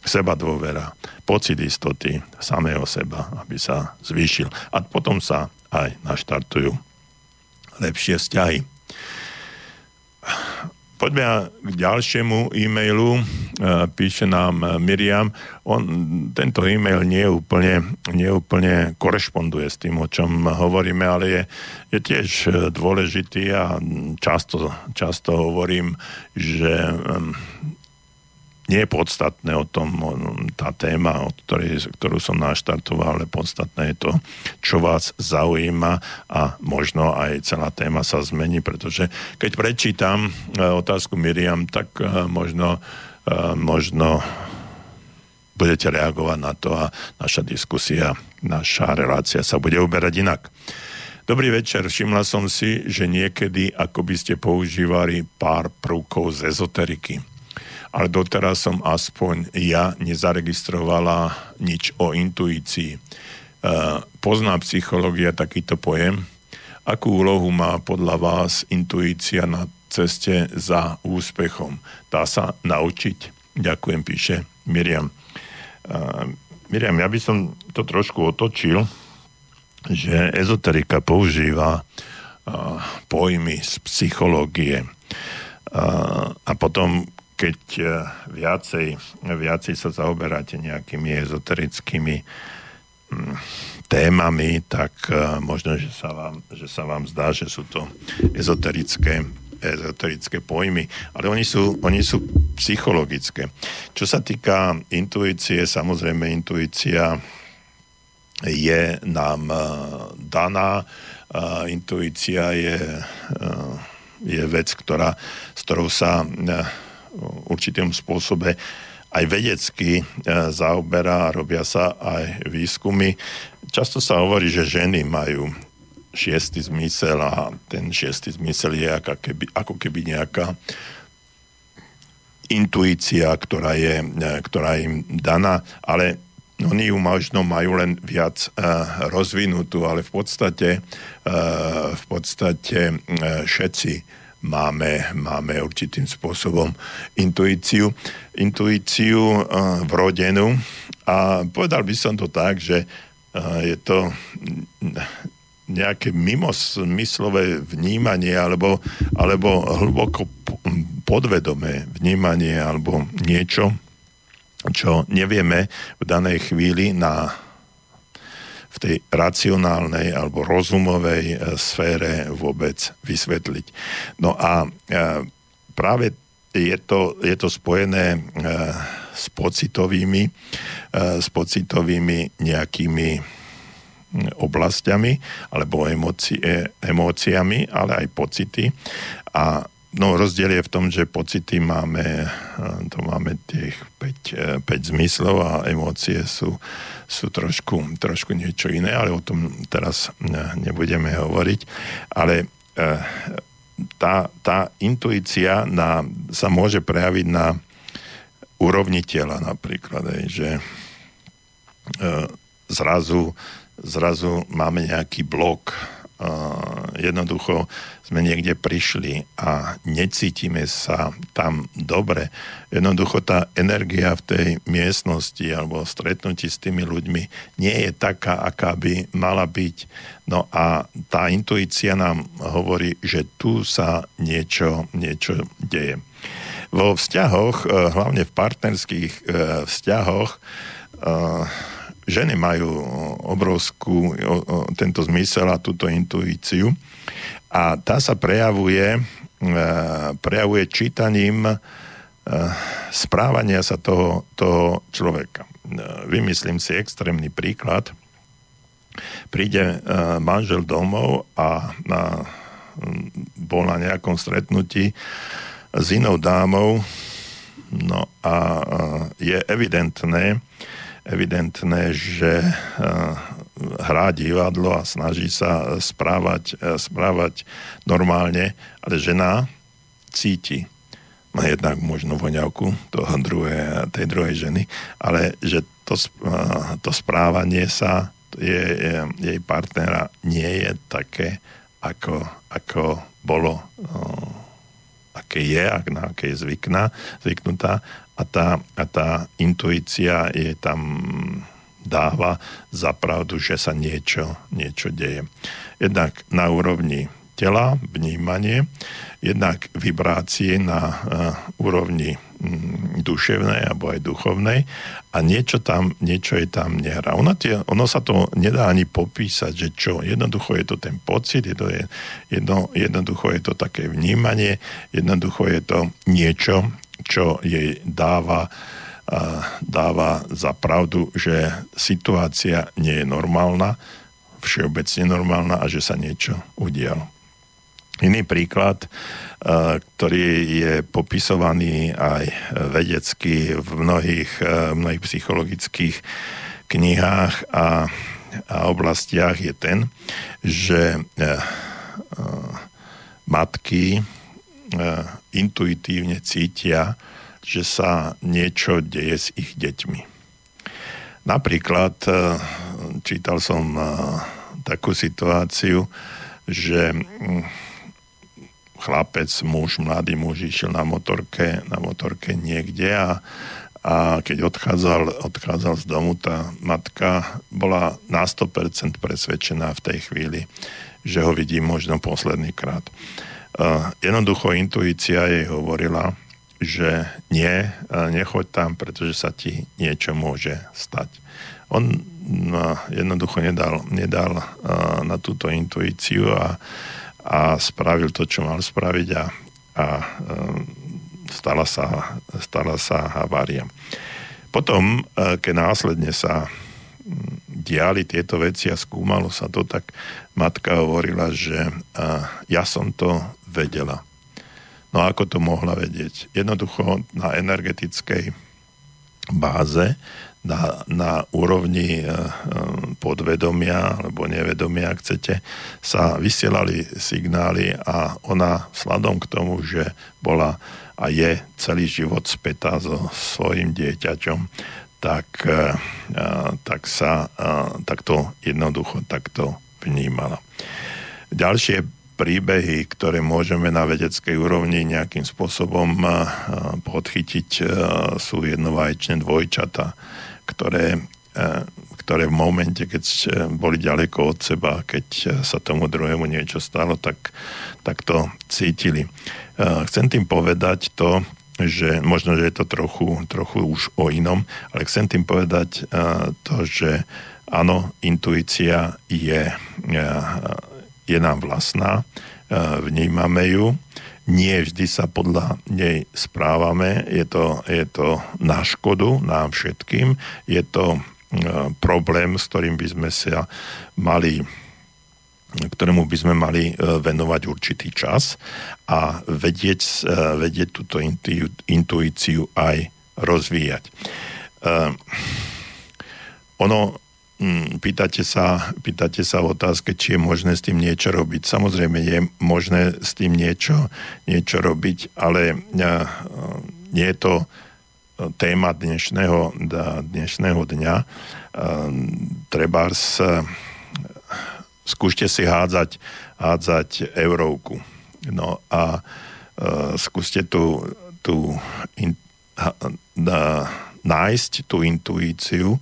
seba dôvera, pocit istoty samého seba, aby sa zvýšil. A potom sa aj naštartujú lepšie vzťahy. Poďme k ďalšiemu e-mailu. E, píše nám Miriam. On, tento e-mail nie úplne, nie úplne korešponduje s tým, o čom hovoríme, ale je, je tiež dôležitý a často, často hovorím, že nie je podstatné o tom, tá téma, od ktorej, ktorú som naštartoval, ale podstatné je to, čo vás zaujíma a možno aj celá téma sa zmení, pretože keď prečítam e, otázku Miriam, tak e, možno, e, možno budete reagovať na to a naša diskusia, naša relácia sa bude uberať inak. Dobrý večer, všimla som si, že niekedy ako by ste používali pár prúkov z ezoteriky ale doteraz som aspoň ja nezaregistrovala nič o intuícii. E, pozná psychológia takýto pojem? Akú úlohu má podľa vás intuícia na ceste za úspechom? Dá sa naučiť? Ďakujem, píše Miriam. Uh, Miriam, ja by som to trošku otočil, že ezoterika používa uh, pojmy z psychológie. A potom keď e, viacej, viacej sa zaoberáte nejakými ezoterickými mm, témami, tak e, možno, že sa, vám, že sa vám zdá, že sú to ezoterické, ezoterické pojmy, ale oni sú, oni sú psychologické. Čo sa týka intuície, samozrejme intuícia je nám e, daná, intuícia je, je vec, ktorá, s ktorou sa určitým spôsobe aj vedecky e, zaoberá a robia sa aj výskumy. Často sa hovorí, že ženy majú šiestý zmysel a ten šiestý zmysel je ako keby, ako keby nejaká intuícia, ktorá je, ktorá je im daná, ale oni ju možno majú len viac uh, rozvinutú, ale v podstate, v podstate všetci máme, máme určitým spôsobom intuíciu, intuíciu uh, vrodenú. A povedal by som to tak, že uh, je to nejaké mimosmyslové vnímanie alebo, alebo hlboko podvedomé vnímanie alebo niečo, čo nevieme v danej chvíli na v tej racionálnej alebo rozumovej e, sfére vôbec vysvetliť. No a e, práve je to, je to spojené e, s pocitovými, s pocitovými nejakými oblastiami alebo emócie, emóciami, ale aj pocity. A No rozdiel je v tom, že pocity máme, to máme tých 5, 5 e, zmyslov a emócie sú, sú trošku, trošku niečo iné, ale o tom teraz e, nebudeme hovoriť. Ale tá, tá intuícia na, sa môže prejaviť na úrovni tela napríklad, že zrazu, zrazu máme nejaký blok, jednoducho sme niekde prišli a necítime sa tam dobre. Jednoducho tá energia v tej miestnosti alebo stretnutí s tými ľuďmi nie je taká, aká by mala byť. No a tá intuícia nám hovorí, že tu sa niečo, niečo deje. Vo vzťahoch, e, hlavne v partnerských e, vzťahoch, e, ženy majú obrovskú tento zmysel a túto intuíciu a tá sa prejavuje, e, prejavuje čítaním e, správania sa toho, toho človeka. E, vymyslím si extrémny príklad. Príde manžel domov a na, bol na nejakom stretnutí s inou dámou, no a je evidentné, evidentné, že hrá divadlo a snaží sa správať, e, správať normálne, ale žena cíti má jednak možno voňavku toho druhé, tej druhej ženy, ale že to, e, to správanie sa je, je, jej partnera nie je také, ako, ako bolo, aké je, ak na aké je zvykná, zvyknutá a tá, a tá intuícia je tam dáva za pravdu, že sa niečo, niečo deje. Jednak na úrovni tela, vnímanie, jednak vibrácie na uh, úrovni um, duševnej alebo aj duchovnej a niečo tam, niečo je tam nehrá. Ono, tie, ono sa to nedá ani popísať, že čo. Jednoducho je to ten pocit, je to je, jedno, jednoducho je to také vnímanie, jednoducho je to niečo, čo jej dáva dáva za pravdu, že situácia nie je normálna, všeobecne normálna a že sa niečo udialo. Iný príklad, ktorý je popisovaný aj vedecky v mnohých, mnohých psychologických knihách a, a oblastiach je ten, že matky intuitívne cítia, že sa niečo deje s ich deťmi. Napríklad e, čítal som e, takú situáciu, že mm, chlapec, muž, mladý muž išiel na motorke, na motorke niekde a, a keď odchádzal, odchádzal z domu, tá matka bola na 100% presvedčená v tej chvíli, že ho vidí možno posledný krát. Jednoducho intuícia jej hovorila, že nie, nechoď tam, pretože sa ti niečo môže stať. On no, jednoducho nedal, nedal na túto intuíciu a, a spravil to, čo mal spraviť a, a stala, sa, stala sa havária. Potom, keď následne sa diali tieto veci a skúmalo sa to, tak matka hovorila, že ja som to vedela No ako to mohla vedieť? Jednoducho na energetickej báze, na, na úrovni podvedomia alebo nevedomia, ak chcete, sa vysielali signály a ona vzhľadom k tomu, že bola a je celý život spätá so svojim dieťaťom, tak, tak sa takto jednoducho takto vnímala. Ďalšie príbehy, ktoré môžeme na vedeckej úrovni nejakým spôsobom podchytiť, sú jednovaječné dvojčata, ktoré, ktoré v momente, keď boli ďaleko od seba, keď sa tomu druhému niečo stalo, tak, tak to cítili. Chcem tým povedať to, že možno, že je to trochu, trochu už o inom, ale chcem tým povedať to, že áno, intuícia je je nám vlastná, e, vnímame ju, nie vždy sa podľa nej správame, je to, je to na škodu nám všetkým, je to e, problém, s ktorým by sme sa mali ktorému by sme mali e, venovať určitý čas a vedieť, vedieť túto intuíciu aj rozvíjať. Ono pýtate sa, pýtate sa o otázke, či je možné s tým niečo robiť. Samozrejme je možné s tým niečo, niečo robiť, ale nie je to téma dnešného, dnešného dňa. Treba skúšte si hádzať, hádzať eurovku. No a skúste tu, tu in, nájsť tú intuíciu,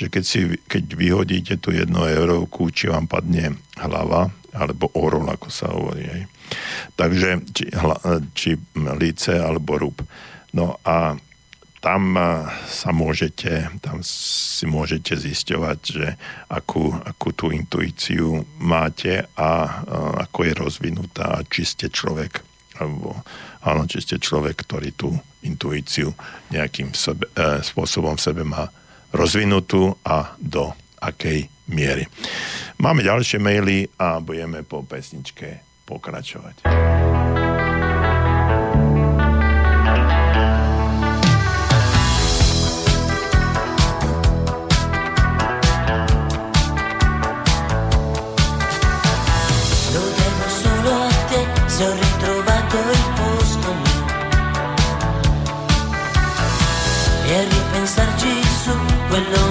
že keď, si, keď vyhodíte tú jednu eurovku, či vám padne hlava, alebo orol, ako sa hovorí. Hej. Takže či, hla, či líce alebo rúb. No a tam sa môžete, tam si môžete zisťovať, že akú, akú tú intuíciu máte a, a ako je rozvinutá, či ste človek, alebo áno, či ste človek, ktorý tú intuíciu nejakým sebe, e, spôsobom v sebe má rozvinutú a do akej miery. Máme ďalšie maily a budeme po pesničke pokračovať. più farne a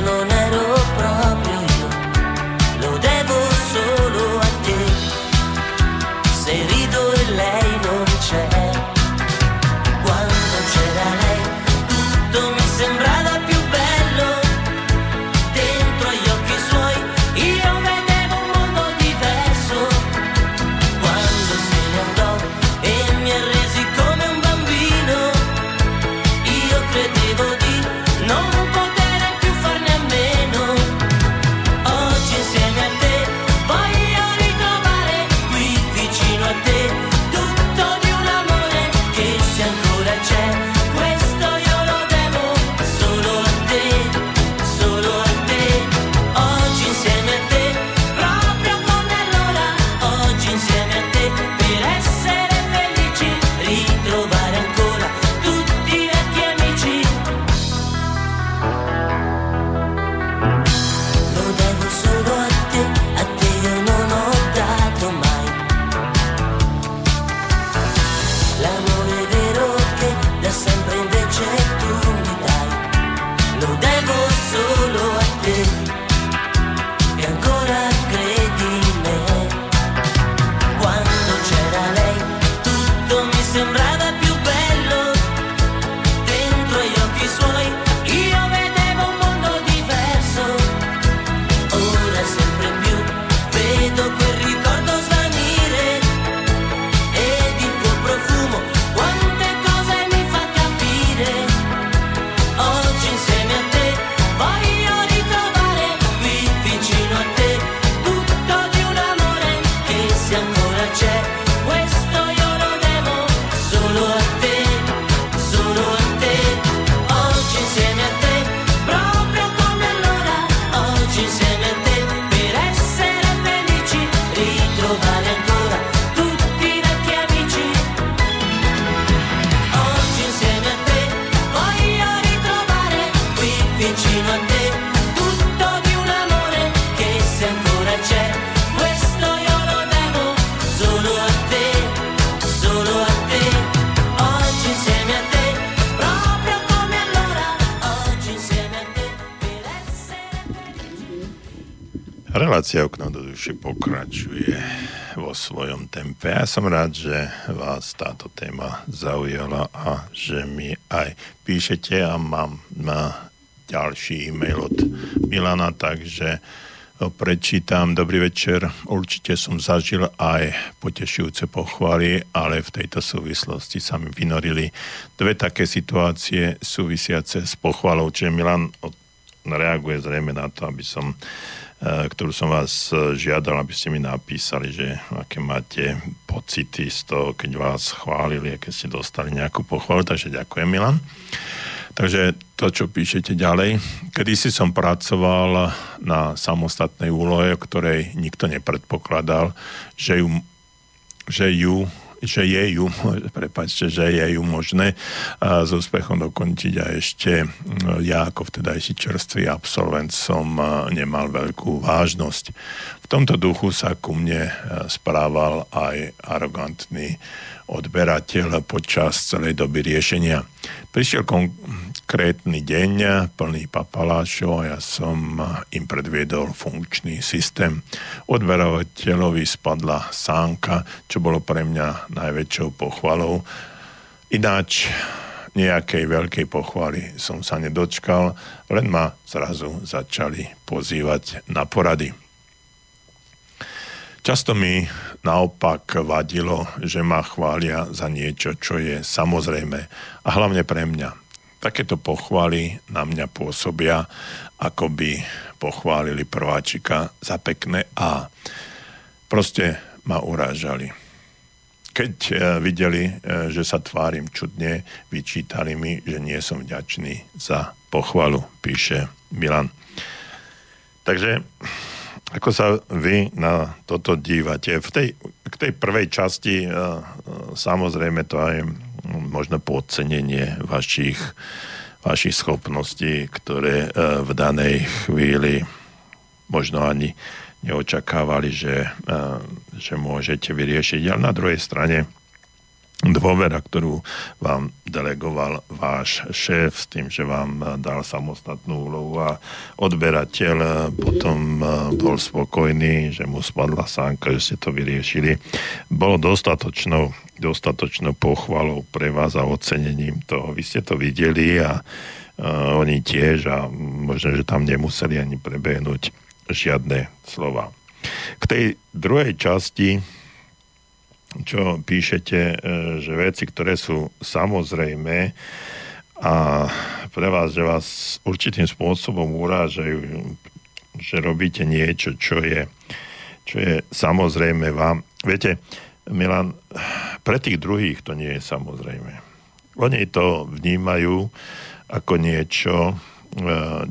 Ja som rád, že vás táto téma zaujala a že mi aj píšete a mám na ďalší e-mail od Milana, takže prečítam. Dobrý večer. Určite som zažil aj potešujúce pochvaly, ale v tejto súvislosti sa mi vynorili dve také situácie súvisiace s pochvalou. Čiže Milan reaguje zrejme na to, aby som ktorú som vás eh, žiadal, aby ste mi napísali, že aké máte pocity z toho, keď vás chválili keď ste dostali nejakú pochvalu. Takže ďakujem, Milan. Takže to, čo píšete ďalej. Kedy si som pracoval na samostatnej úlohe, o ktorej nikto nepredpokladal, že ju, že ju že je ju, prepáčte, že je ju možné s úspechom dokončiť a ešte ja ako vtedajší čerstvý absolvent som nemal veľkú vážnosť. V tomto duchu sa ku mne správal aj arogantný odberateľ počas celej doby riešenia. Prišiel konkrétny deň plný papalášov a ja som im predviedol funkčný systém. Odberateľovi spadla sánka, čo bolo pre mňa najväčšou pochvalou. Ináč nejakej veľkej pochvaly som sa nedočkal, len ma zrazu začali pozývať na porady. Často mi naopak vadilo, že ma chvália za niečo, čo je samozrejme a hlavne pre mňa. Takéto pochvály na mňa pôsobia, ako by pochválili prváčika za pekné a proste ma urážali. Keď e, videli, e, že sa tvárim čudne, vyčítali mi, že nie som vďačný za pochvalu, píše Milan. Takže ako sa vy na toto dívate? V tej, k tej prvej časti samozrejme to aj možno podcenenie vašich, vašich schopností, ktoré v danej chvíli možno ani neočakávali, že, že môžete vyriešiť. Ale na druhej strane dôvera, ktorú vám delegoval váš šéf s tým, že vám dal samostatnú úlohu a odberateľ potom bol spokojný, že mu spadla sánka, že ste to vyriešili. Bolo dostatočnou, dostatočnou pochvalou pre vás a ocenením toho. Vy ste to videli a uh, oni tiež a možno, že tam nemuseli ani prebehnúť žiadne slova. K tej druhej časti čo píšete, e, že veci, ktoré sú samozrejme a pre vás, že vás určitým spôsobom urážajú, že robíte niečo, čo je, čo je samozrejme vám. Viete, Milan, pre tých druhých to nie je samozrejme. Oni to vnímajú ako niečo, e,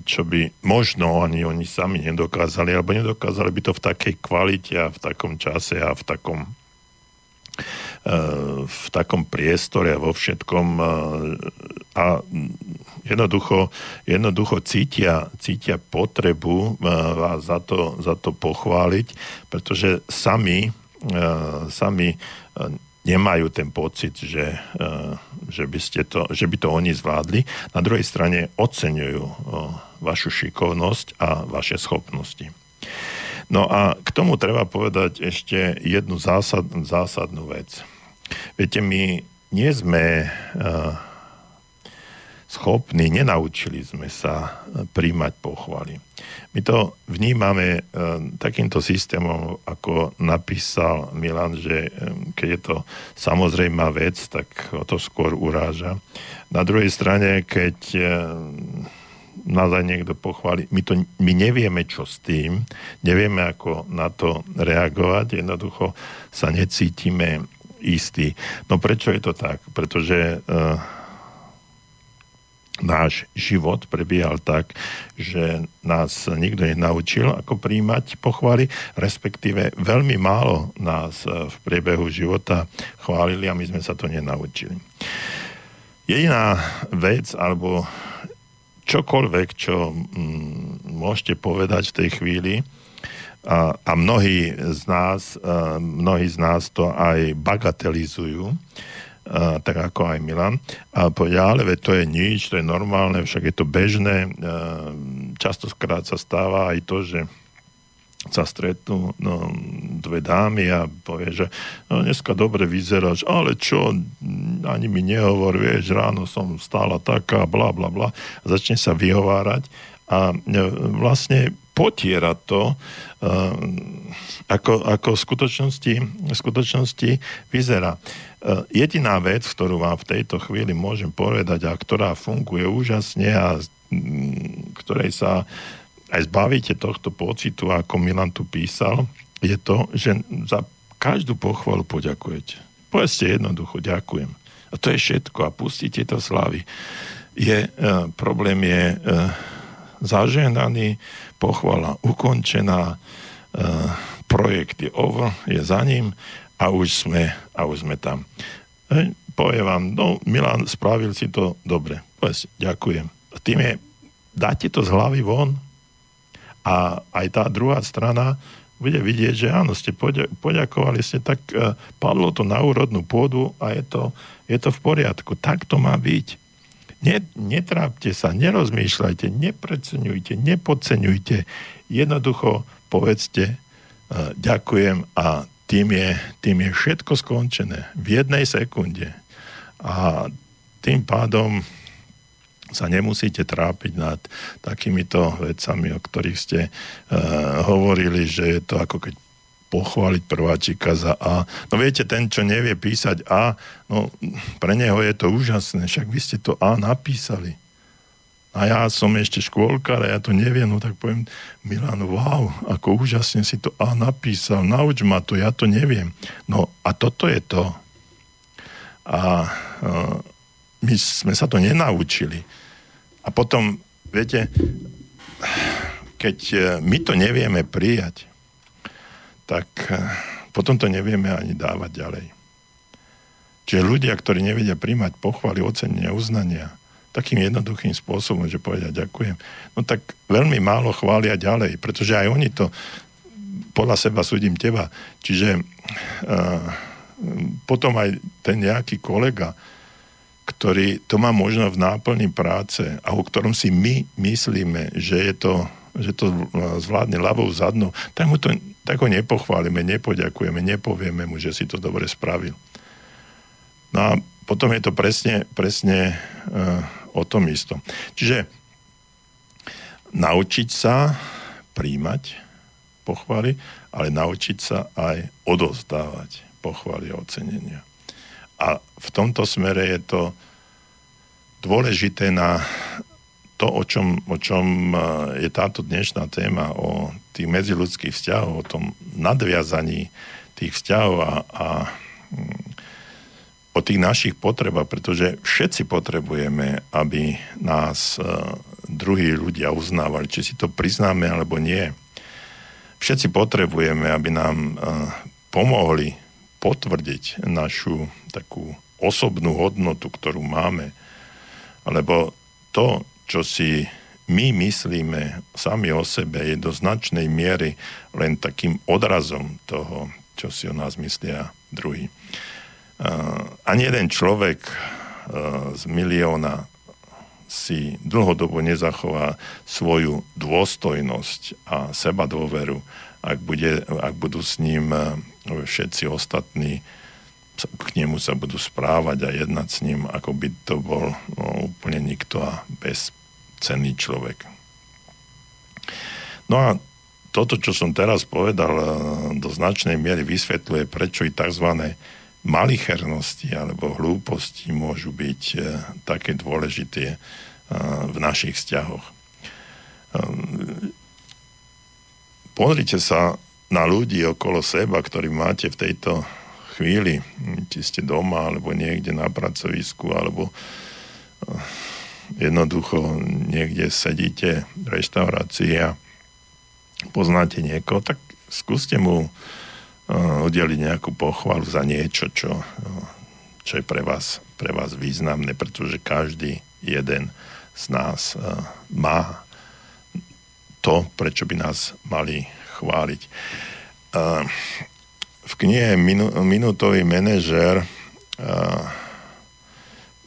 čo by možno ani oni sami nedokázali, alebo nedokázali by to v takej kvalite a v takom čase a v takom v takom priestore a vo všetkom a jednoducho, jednoducho cítia, cítia potrebu vás za to, za to pochváliť, pretože sami, sami nemajú ten pocit, že, že, by ste to, že by to oni zvládli. Na druhej strane oceňujú vašu šikovnosť a vaše schopnosti. No a k tomu treba povedať ešte jednu zásad, zásadnú vec. Viete, my nie sme uh, schopní, nenaučili sme sa príjmať pochvaly. My to vnímame uh, takýmto systémom, ako napísal Milan, že keď je to samozrejmá vec, tak o to skôr uráža. Na druhej strane, keď nás aj niekto pochváli. My, to, my nevieme, čo s tým, nevieme, ako na to reagovať, jednoducho sa necítime istí. No prečo je to tak? Pretože uh, náš život prebiehal tak, že nás nikto nenaučil, ako príjmať pochvály, respektíve veľmi málo nás v priebehu života chválili a my sme sa to nenaučili. Jediná vec, alebo čokoľvek, čo mm, môžete povedať v tej chvíli, a, a mnohí z nás, mnohí z nás to aj bagatelizujú, a, tak ako aj Milan, a povedia, ale veď to je nič, to je normálne, však je to bežné. A, častokrát sa stáva aj to, že sa stretnú no, dve dámy a povie, že no, dneska dobre vyzeráš, ale čo, ani mi nehovor, vieš, ráno som stála taká, bla, bla, bla. Začne sa vyhovárať a e, vlastne potiera to, e, ako, ako v, skutočnosti, v skutočnosti vyzerá. E, jediná vec, ktorú vám v tejto chvíli môžem povedať a ktorá funguje úžasne a ktorej sa aj zbavíte tohto pocitu, ako Milan tu písal, je to, že za každú pochvalu poďakujete. Povedzte jednoducho, ďakujem. A to je všetko a pustíte to slavy. Je, e, problém je e, zaženaný, pochvala ukončená, e, projekt je over, je za ním a už sme, a už sme tam. E, povie vám, no Milan, spravil si to dobre. Povedzte, ďakujem. A tým je, dáte to z hlavy von, a aj tá druhá strana bude vidieť, že áno, ste poďakovali ste, tak uh, padlo to na úrodnú pôdu a je to, je to v poriadku. Tak to má byť. Ne, netrápte sa, nerozmýšľajte, nepreceňujte, nepodceňujte. Jednoducho povedzte uh, ďakujem a tým je, tým je všetko skončené v jednej sekunde. A tým pádom sa nemusíte trápiť nad takýmito vecami, o ktorých ste uh, hovorili, že je to ako keď pochváliť prváčika za A. No viete, ten, čo nevie písať A, no pre neho je to úžasné, však vy ste to A napísali. A ja som ešte škôlkar a ja to neviem, no tak poviem, Milan, wow, ako úžasne si to A napísal, nauč ma to, ja to neviem. No a toto je to. A uh, my sme sa to nenaučili. A potom, viete, keď e, my to nevieme prijať, tak e, potom to nevieme ani dávať ďalej. Čiže ľudia, ktorí nevedia príjmať pochvaly, ocenenia, uznania, takým jednoduchým spôsobom, že povedia ďakujem, no tak veľmi málo chvália ďalej, pretože aj oni to, podľa seba súdim teba, čiže uh, potom aj ten nejaký kolega, ktorý to má možno v náplni práce a o ktorom si my myslíme, že je to, že to zvládne ľavou zadnou, tak, mu to, tak ho nepochválime, nepoďakujeme, nepovieme mu, že si to dobre spravil. No a potom je to presne, presne uh, o tom istom. Čiže naučiť sa príjmať pochvaly, ale naučiť sa aj odozdávať pochvaly a ocenenia. A v tomto smere je to dôležité na to, o čom, o čom e, je táto dnešná téma, o tých medziludských vzťahoch, o tom nadviazaní tých vzťahov a, a mm, o tých našich potrebách, pretože všetci potrebujeme, aby nás e, druhí ľudia uznávali, či si to priznáme alebo nie. Všetci potrebujeme, aby nám e, pomohli potvrdiť našu takú osobnú hodnotu, ktorú máme. Lebo to, čo si my myslíme sami o sebe, je do značnej miery len takým odrazom toho, čo si o nás myslia druhý. Uh, ani jeden človek z milióna si dlhodobo nezachová svoju dôstojnosť a seba dôveru, ak, bude, ak budú s ním všetci ostatní k nemu sa budú správať a jednať s ním, ako by to bol no, úplne nikto a bezcenný človek. No a toto, čo som teraz povedal, e, do značnej miery vysvetľuje, prečo i tzv. malichernosti alebo hlúposti môžu byť e, také dôležité e, v našich vzťahoch. Pozrite sa na ľudí okolo seba, ktorí máte v tejto chvíli, či ste doma, alebo niekde na pracovisku, alebo eh, jednoducho niekde sedíte v reštaurácii a poznáte niekoho, tak skúste mu uh, udeliť nejakú pochvalu za niečo, čo, uh, čo je pre vás, pre vás významné, pretože každý jeden z nás má to, prečo by nás mali chváliť. V knihe Minútový manažer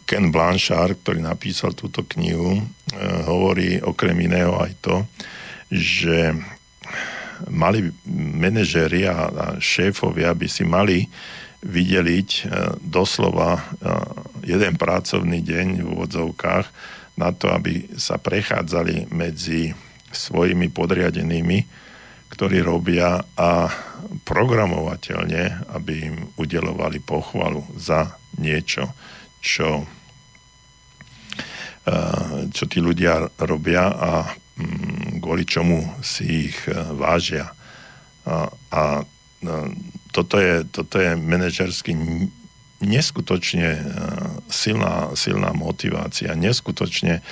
Ken Blanchard, ktorý napísal túto knihu, hovorí okrem iného aj to, že mali manažéri a, šéfovia by si mali vydeliť e, doslova jeden pracovný deň v úvodzovkách na to, aby sa prechádzali medzi svojimi podriadenými, ktorí robia a programovateľne, aby im udelovali pochvalu za niečo, čo, e, čo tí ľudia robia a mm, kvôli čomu si ich vážia. A, a toto je, toto je manažersky neskutočne e, silná, silná motivácia, neskutočne e,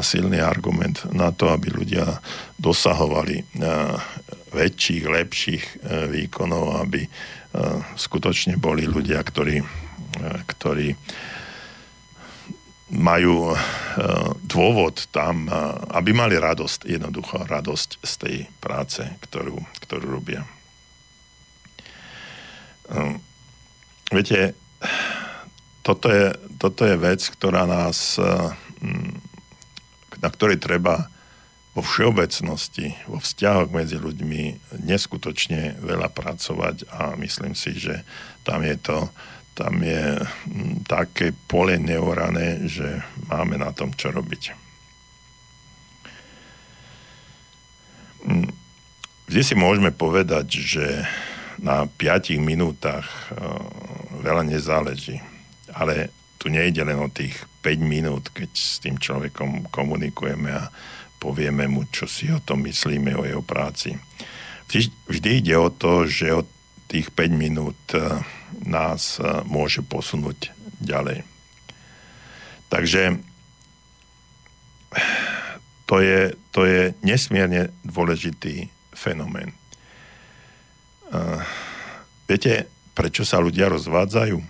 silný argument na to, aby ľudia dosahovali e, väčších, lepších výkonov, aby skutočne boli ľudia, ktorí, ktorí majú dôvod tam, aby mali radosť, jednoducho radosť z tej práce, ktorú, ktorú robia. Viete, toto je, toto je vec, ktorá nás, hm, na ktorej treba vo všeobecnosti, vo vzťahoch medzi ľuďmi neskutočne veľa pracovať a myslím si, že tam je to, tam je také pole neorané, že máme na tom čo robiť. Vždy si môžeme povedať, že na 5 minútach eh, veľa nezáleží. Ale tu nejde len o tých 5 minút, keď s tým človekom komunikujeme a povieme mu, čo si o tom myslíme, o jeho práci. Vždy, ide o to, že od tých 5 minút eh, nás eh, môže posunúť ďalej. Takže to je, to je nesmierne dôležitý fenomén. Uh, viete, prečo sa ľudia rozvádzajú?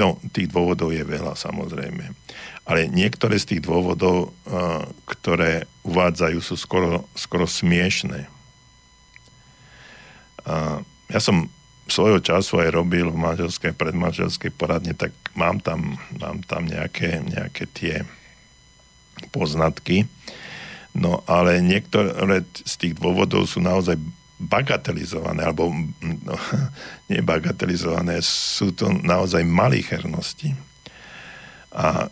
No, tých dôvodov je veľa, samozrejme. Ale niektoré z tých dôvodov, uh, ktoré uvádzajú, sú skoro, skoro smiešné. Uh, ja som svojho času aj robil v manželskej, predmanželskej poradne, tak mám tam, mám tam nejaké, nejaké tie poznatky. No ale niektoré z tých dôvodov sú naozaj bagatelizované, alebo no, nebagatelizované, sú to naozaj malichernosti. A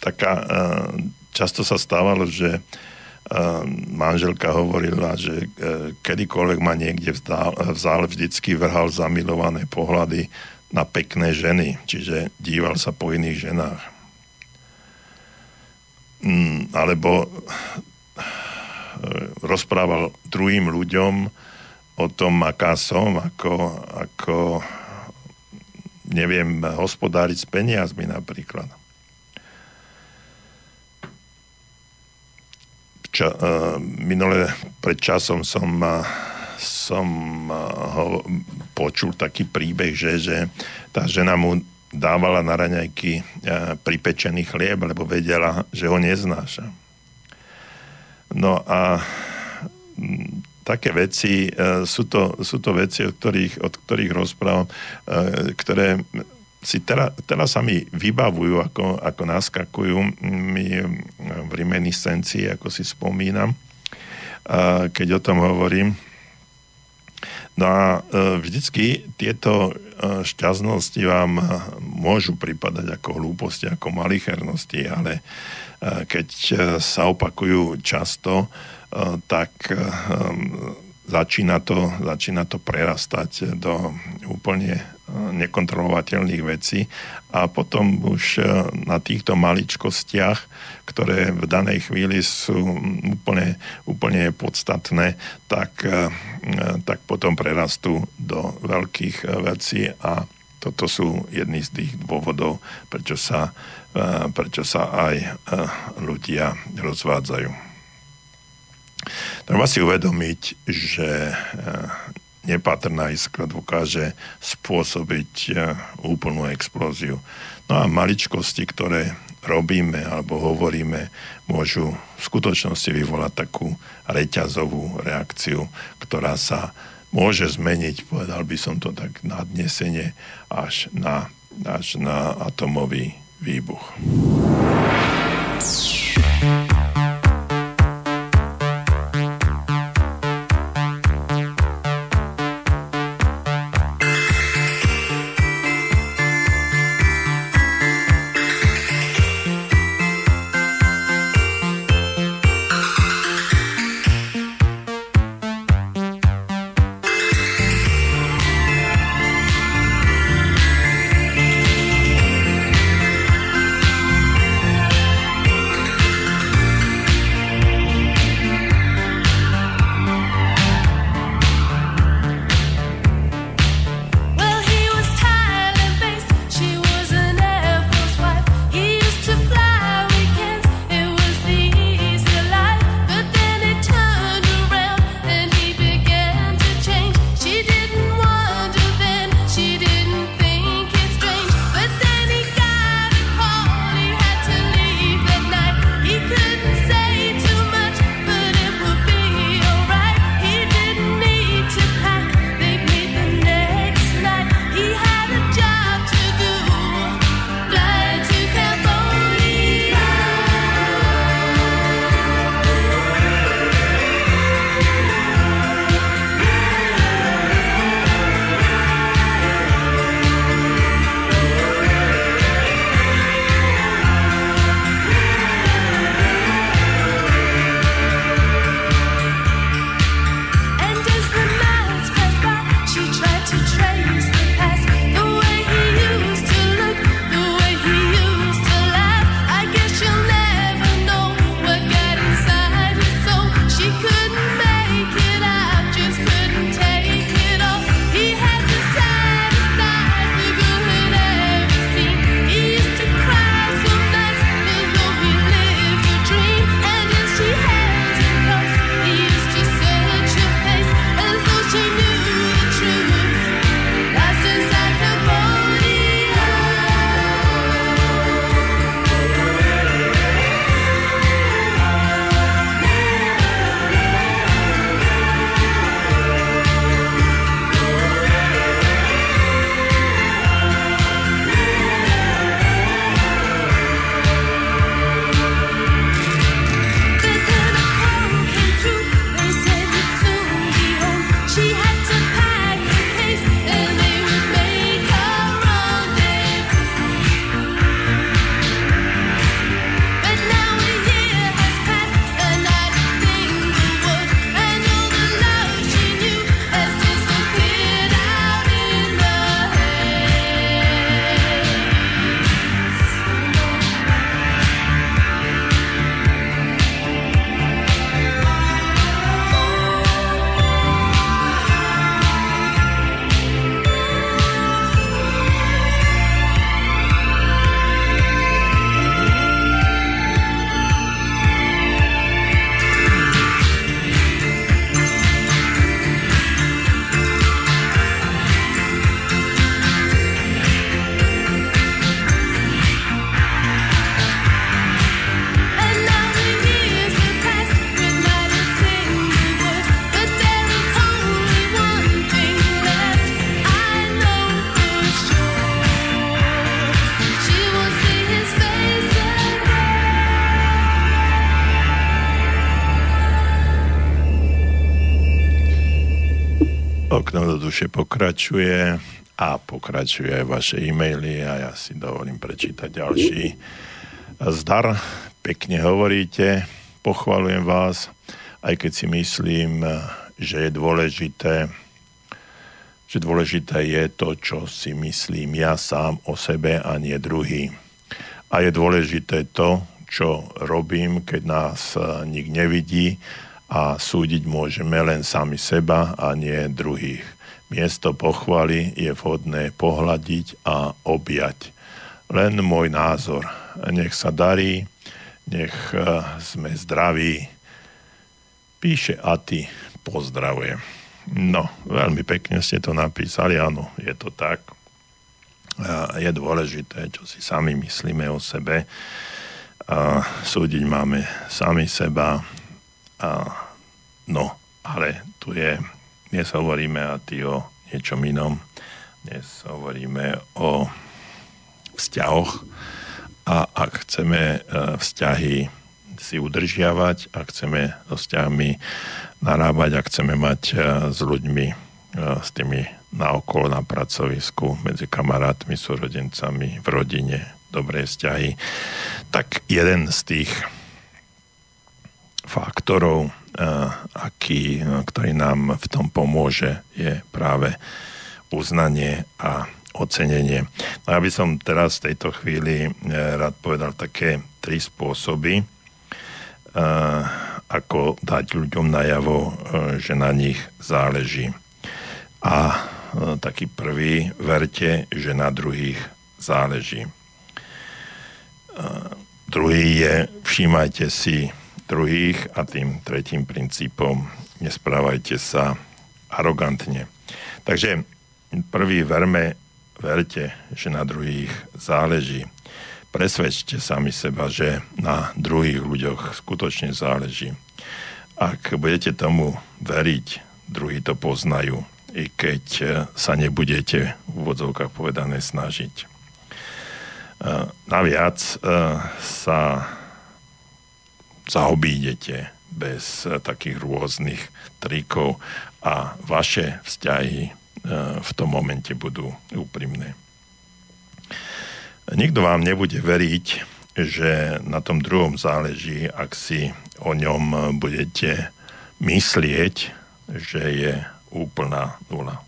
taká, e, často sa stávalo, že e, manželka hovorila, že e, kedykoľvek ma niekde v zále vždycky vrhal zamilované pohľady na pekné ženy, čiže díval sa po iných ženách. Mm, alebo rozprával druhým ľuďom o tom, aká som, ako, ako neviem hospodáriť s peniazmi napríklad. Ča, uh, minule pred časom som, uh, som ho počul taký príbeh, že, že tá žena mu dávala na raňajky pripečený chlieb, lebo vedela, že ho neznáša. No a mm, také veci, e, sú to, sú to veci, od ktorých, od ktorých rozprávam, e, ktoré si teraz, teraz sa mi vybavujú, ako, ako naskakujú mi v reminiscencii, ako si spomínam, keď o tom hovorím. No a e, vždycky tieto šťastnosti vám môžu pripadať ako hlúposti, ako malichernosti, ale keď e, sa opakujú často, e, tak e, začína to, začína to prerastať do úplne nekontrolovateľných vecí. A potom už na týchto maličkostiach, ktoré v danej chvíli sú úplne, úplne podstatné, tak, tak potom prerastú do veľkých vecí. A toto sú jedny z tých dôvodov, prečo sa prečo sa aj ľudia rozvádzajú. Treba si uvedomiť, že nepatrná iskra dokáže spôsobiť úplnú explóziu. No a maličkosti, ktoré robíme alebo hovoríme, môžu v skutočnosti vyvolať takú reťazovú reakciu, ktorá sa môže zmeniť, povedal by som to tak nadnesenie, až na, až na atomový Vibo. Duše pokračuje a pokračuje aj vaše e-maily a ja si dovolím prečítať ďalší. Zdar, pekne hovoríte, pochvalujem vás, aj keď si myslím, že je dôležité, že dôležité je to, čo si myslím ja sám o sebe a nie druhý. A je dôležité to, čo robím, keď nás nik nevidí a súdiť môžeme len sami seba a nie druhých. Miesto pochvaly je vhodné pohľadiť a objať. Len môj názor. Nech sa darí, nech eh, sme zdraví. Píše Ati, pozdravujem. No, veľmi pekne ste to napísali, áno, je to tak. Je dôležité, čo si sami myslíme o sebe. Súdiť máme sami seba, No, ale tu je, dnes hovoríme a ty o niečom inom. Dnes hovoríme o vzťahoch a ak chceme e, vzťahy si udržiavať, ak chceme so vzťahmi narábať, ak chceme mať e, s ľuďmi, e, s tými naokolo na pracovisku, medzi kamarátmi, súrodencami, v rodine, dobré vzťahy, tak jeden z tých faktorov, aký, ktorý nám v tom pomôže, je práve uznanie a ocenenie. No ja by som teraz v tejto chvíli eh, rád povedal také tri spôsoby, eh, ako dať ľuďom najavo, že na nich záleží. A taký prvý, verte, že na druhých záleží. Druhý je, všímajte si druhých a tým tretím princípom nesprávajte sa arogantne. Takže prvý verme, verte, že na druhých záleží. Presvedčte sami seba, že na druhých ľuďoch skutočne záleží. Ak budete tomu veriť, druhí to poznajú, i keď sa nebudete v úvodzovkách povedané snažiť. Naviac sa zaobídete bez eh, takých rôznych trikov a vaše vzťahy eh, v tom momente budú úprimné. Nikto vám nebude veriť, že na tom druhom záleží, ak si o ňom budete myslieť, že je úplná nula.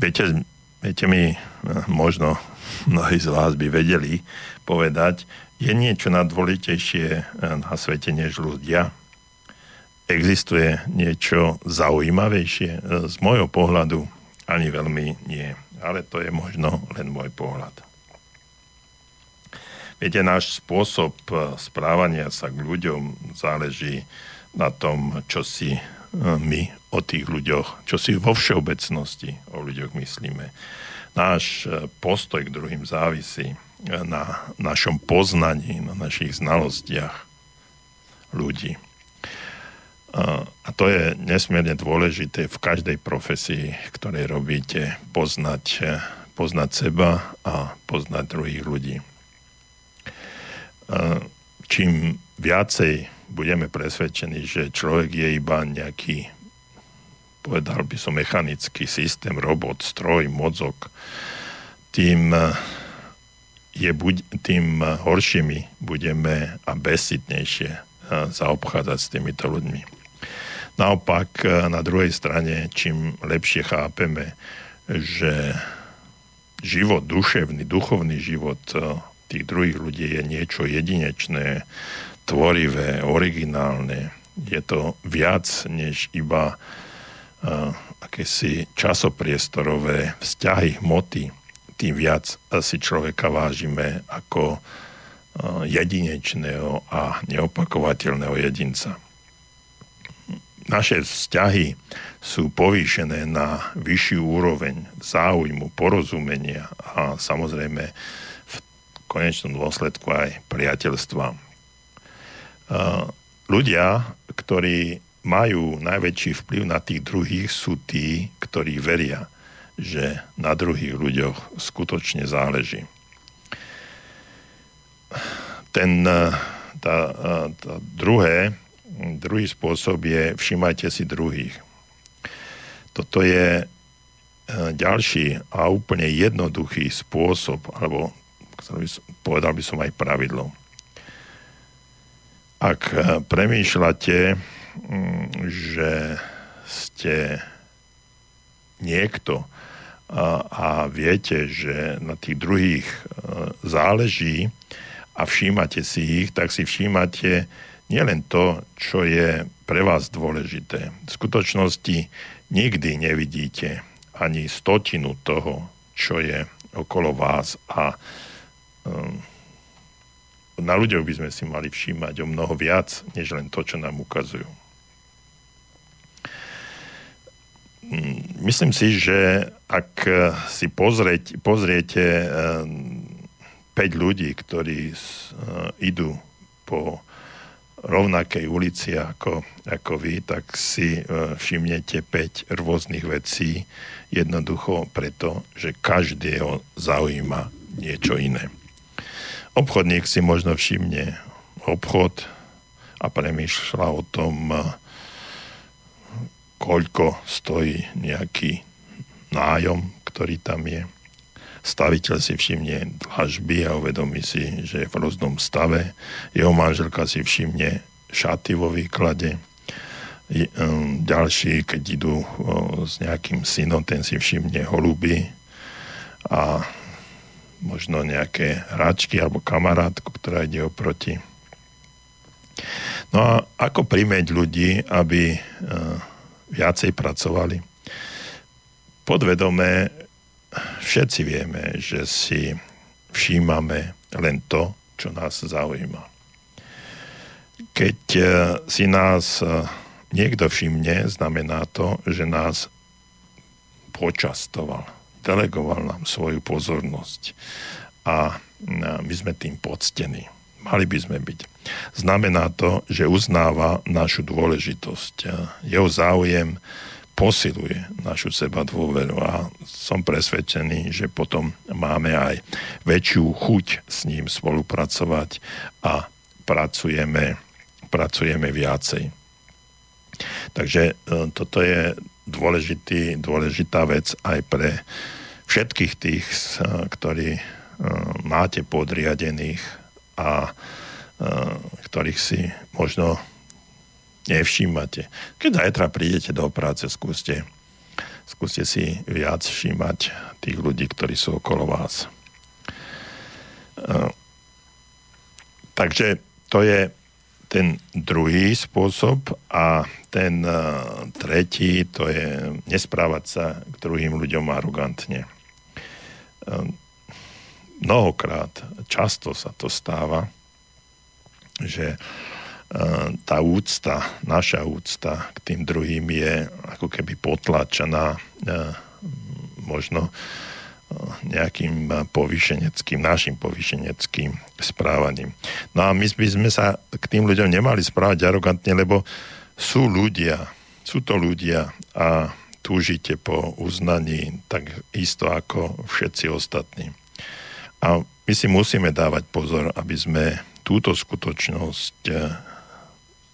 Viete, viete mi, eh, možno mnohí z vás by vedeli povedať, je niečo najdôležitejšie eh, na svete než ľudia? Existuje niečo zaujímavejšie? Eh, z môjho pohľadu ani veľmi nie. Ale to je možno len môj pohľad. Viete, náš spôsob eh, správania sa k ľuďom záleží na tom, čo si my o tých ľuďoch, čo si vo všeobecnosti o ľuďoch myslíme. Náš postoj k druhým závisí na našom poznaní, na našich znalostiach ľudí. A to je nesmierne dôležité v každej profesii, ktorej robíte, poznať, poznať seba a poznať druhých ľudí. Čím viacej budeme presvedčení, že človek je iba nejaký, povedal by som, mechanický systém, robot, stroj, mozog, tým je buď tým horšími budeme a bezcitnejšie zaobchádzať s týmito ľuďmi. Naopak, na druhej strane, čím lepšie chápeme, že život, duševný, duchovný život tých druhých ľudí je niečo jedinečné, tvorivé, originálne. Je to viac než iba uh, akési časopriestorové vzťahy, hmoty, tým viac si človeka vážime ako eh, jedinečného a neopakovateľného jedinca. Naše vzťahy sú povýšené na vyššiu úroveň záujmu, porozumenia a samozrejme v konečnom dôsledku aj priateľstva. Eh, ľudia, ktorí majú najväčší vplyv na tých druhých, sú tí, ktorí veria – že na druhých ľuďoch skutočne záleží. Ten tá, tá druhé, druhý spôsob je všimajte si druhých. Toto je e, ďalší a úplne jednoduchý spôsob, alebo povedal by som aj pravidlo. Ak premýšľate, mm, že ste niekto a, viete, že na tých druhých e, záleží a všímate si ich, tak si všímate nielen to, čo je pre vás dôležité. V skutočnosti nikdy nevidíte ani stotinu toho, čo je okolo vás a um, na ľuďoch by sme si mali všímať o mnoho viac, než len to, čo nám ukazujú. Mm, myslím si, že ak si pozrieť, pozriete 5 ľudí, ktorí idú po rovnakej ulici ako, ako vy, tak si všimnete 5 rôznych vecí, jednoducho preto, že každého zaujíma niečo iné. Obchodník si možno všimne obchod a premýšľa o tom, koľko stojí nejaký nájom, ktorý tam je staviteľ si všimne dlažby a uvedomí si, že je v rôznom stave. Jeho manželka si všimne šaty vo výklade. Um, ďalší, keď idú s nejakým synom, ten si všimne holuby a možno nejaké hračky alebo kamarátku, ktorá ide oproti. No a ako primeť ľudí, aby uh, viacej pracovali? Podvedomé všetci vieme, že si všímame len to, čo nás zaujíma. Keď e, si nás e, niekto všimne, znamená to, že nás počastoval, delegoval nám svoju pozornosť a my sme tým poctení. Mali by sme byť. Znamená to, že uznáva našu dôležitosť. Jeho záujem posiluje našu seba dôveru a som presvedčený, že potom máme aj väčšiu chuť s ním spolupracovať a pracujeme, pracujeme viacej. Takže e, toto je dôležitý, dôležitá vec aj pre všetkých tých, e, ktorí e, máte podriadených a ktorých si možno nevšímate. Keď zajtra prídete do práce, skúste, skúste si viac všímať tých ľudí, ktorí sú okolo vás. Uh, takže to je ten druhý spôsob a ten uh, tretí to je nesprávať sa k druhým ľuďom arogantne. Mnohokrát, často sa to stáva, že tá úcta, naša úcta k tým druhým je ako keby potlačená možno nejakým povyšeneckým, našim povyšeneckým správaním. No a my by sme sa k tým ľuďom nemali správať arogantne, lebo sú ľudia, sú to ľudia a túžite po uznaní tak isto ako všetci ostatní. A my si musíme dávať pozor, aby sme túto skutočnosť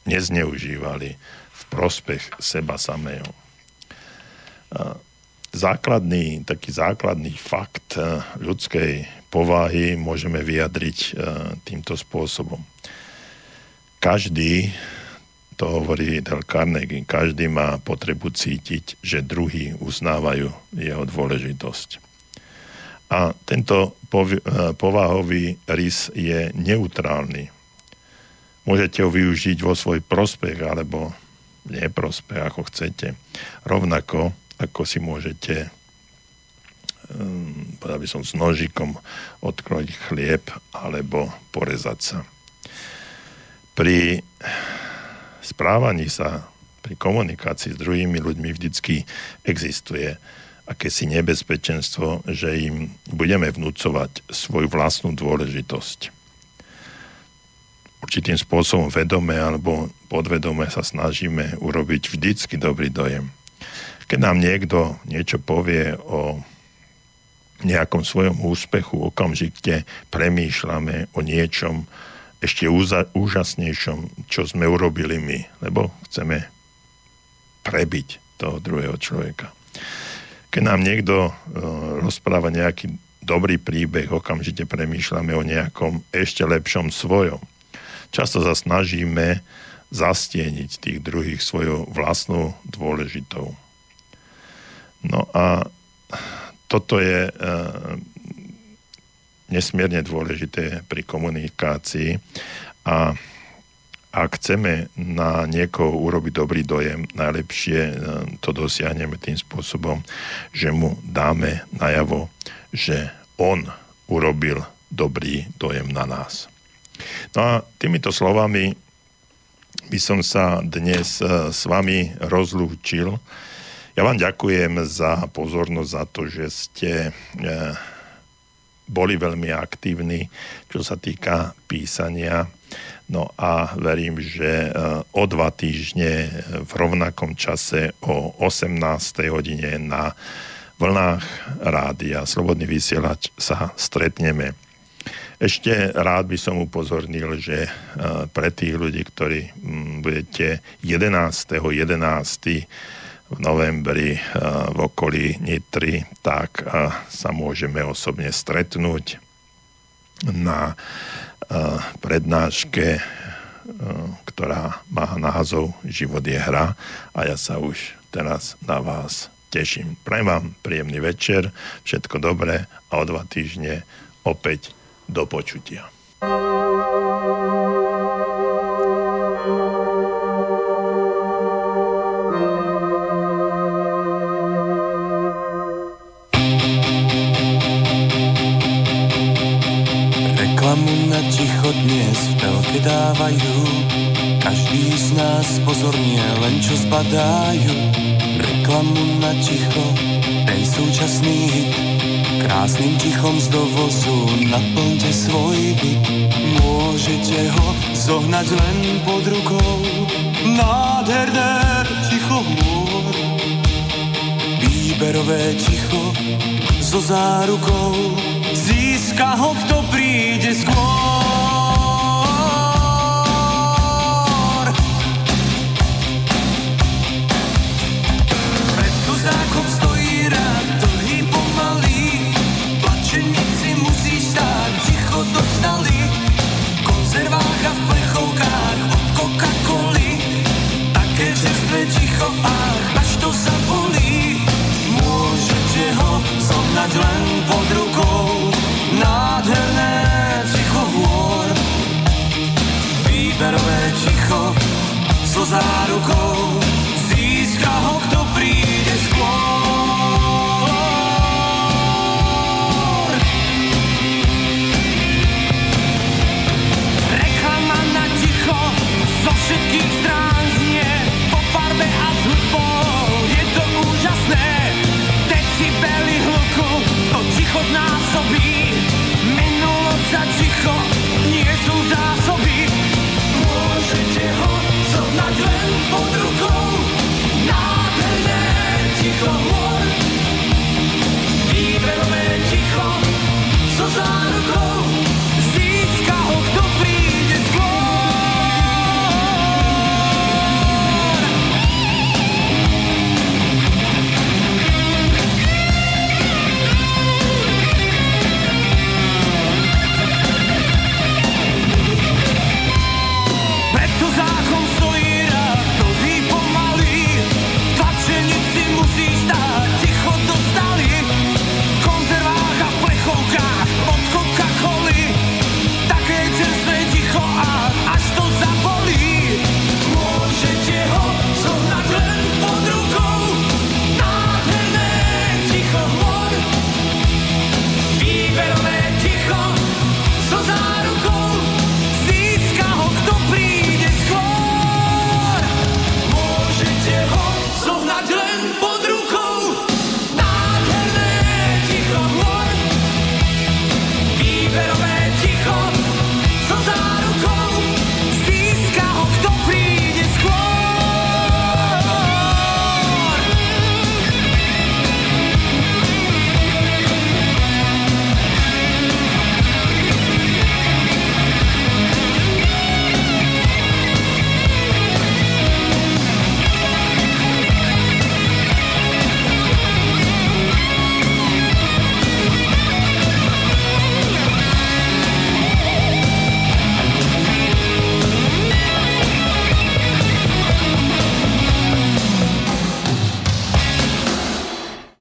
nezneužívali v prospech seba samého. Základný, taký základný fakt e, ľudskej povahy môžeme vyjadriť e, týmto spôsobom. Každý, to hovorí Del Carnegie, každý má potrebu cítiť, že druhí uznávajú jeho dôležitosť. A tento e, povahový rys je neutrálny Môžete ho využiť vo svoj prospech alebo neprospech, ako chcete. Rovnako, ako si môžete um, povedal by som s nožikom odkrojiť chlieb alebo porezať sa. Pri správaní sa, pri komunikácii s druhými ľuďmi vždycky existuje akési nebezpečenstvo, že im budeme vnúcovať svoju vlastnú dôležitosť určitým spôsobom vedome alebo podvedome sa snažíme urobiť vždycky dobrý dojem. Keď nám niekto niečo povie o nejakom svojom úspechu, okamžite premýšľame o niečom ešte úžasnejšom, čo sme urobili my, lebo chceme prebiť toho druhého človeka. Keď nám niekto uh, rozpráva nejaký dobrý príbeh, okamžite premýšľame o nejakom ešte lepšom svojom. Často sa snažíme zastieniť tých druhých svojou vlastnou dôležitou. No a toto je e, nesmierne dôležité pri komunikácii a ak chceme na niekoho urobiť dobrý dojem, najlepšie e, to dosiahneme tým spôsobom, že mu dáme najavo, že on urobil dobrý dojem na nás. No a týmito slovami by som sa dnes e, s vami rozlúčil. Ja vám ďakujem za pozornosť, za to, že ste e, boli veľmi aktívni, čo sa týka písania. No a verím, že e, o dva týždne v rovnakom čase o 18. hodine na vlnách rádia Slobodný vysielač sa stretneme. Ešte rád by som upozornil, že e, pre tých ľudí, ktorí mm, budete 11. 11. v novembri v okolí Nitry, tak sa môžeme osobne stretnúť na prednáške, ktorá má názov Život je hra a ja sa už teraz na vás teším. Prajem vám príjemný večer, všetko dobré a o dva týždne opäť do počutia. Reklamu v telke dávajú Každý z nás pozorne len čo zbadajú Reklamu na ticho, ten súčasný hit Krásnym tichom z dovozu naplňte svoj byt. Môžete ho zohnať len pod rukou. Nádherné ticho hôr. Výberové ticho so zárukou. Získa ho kto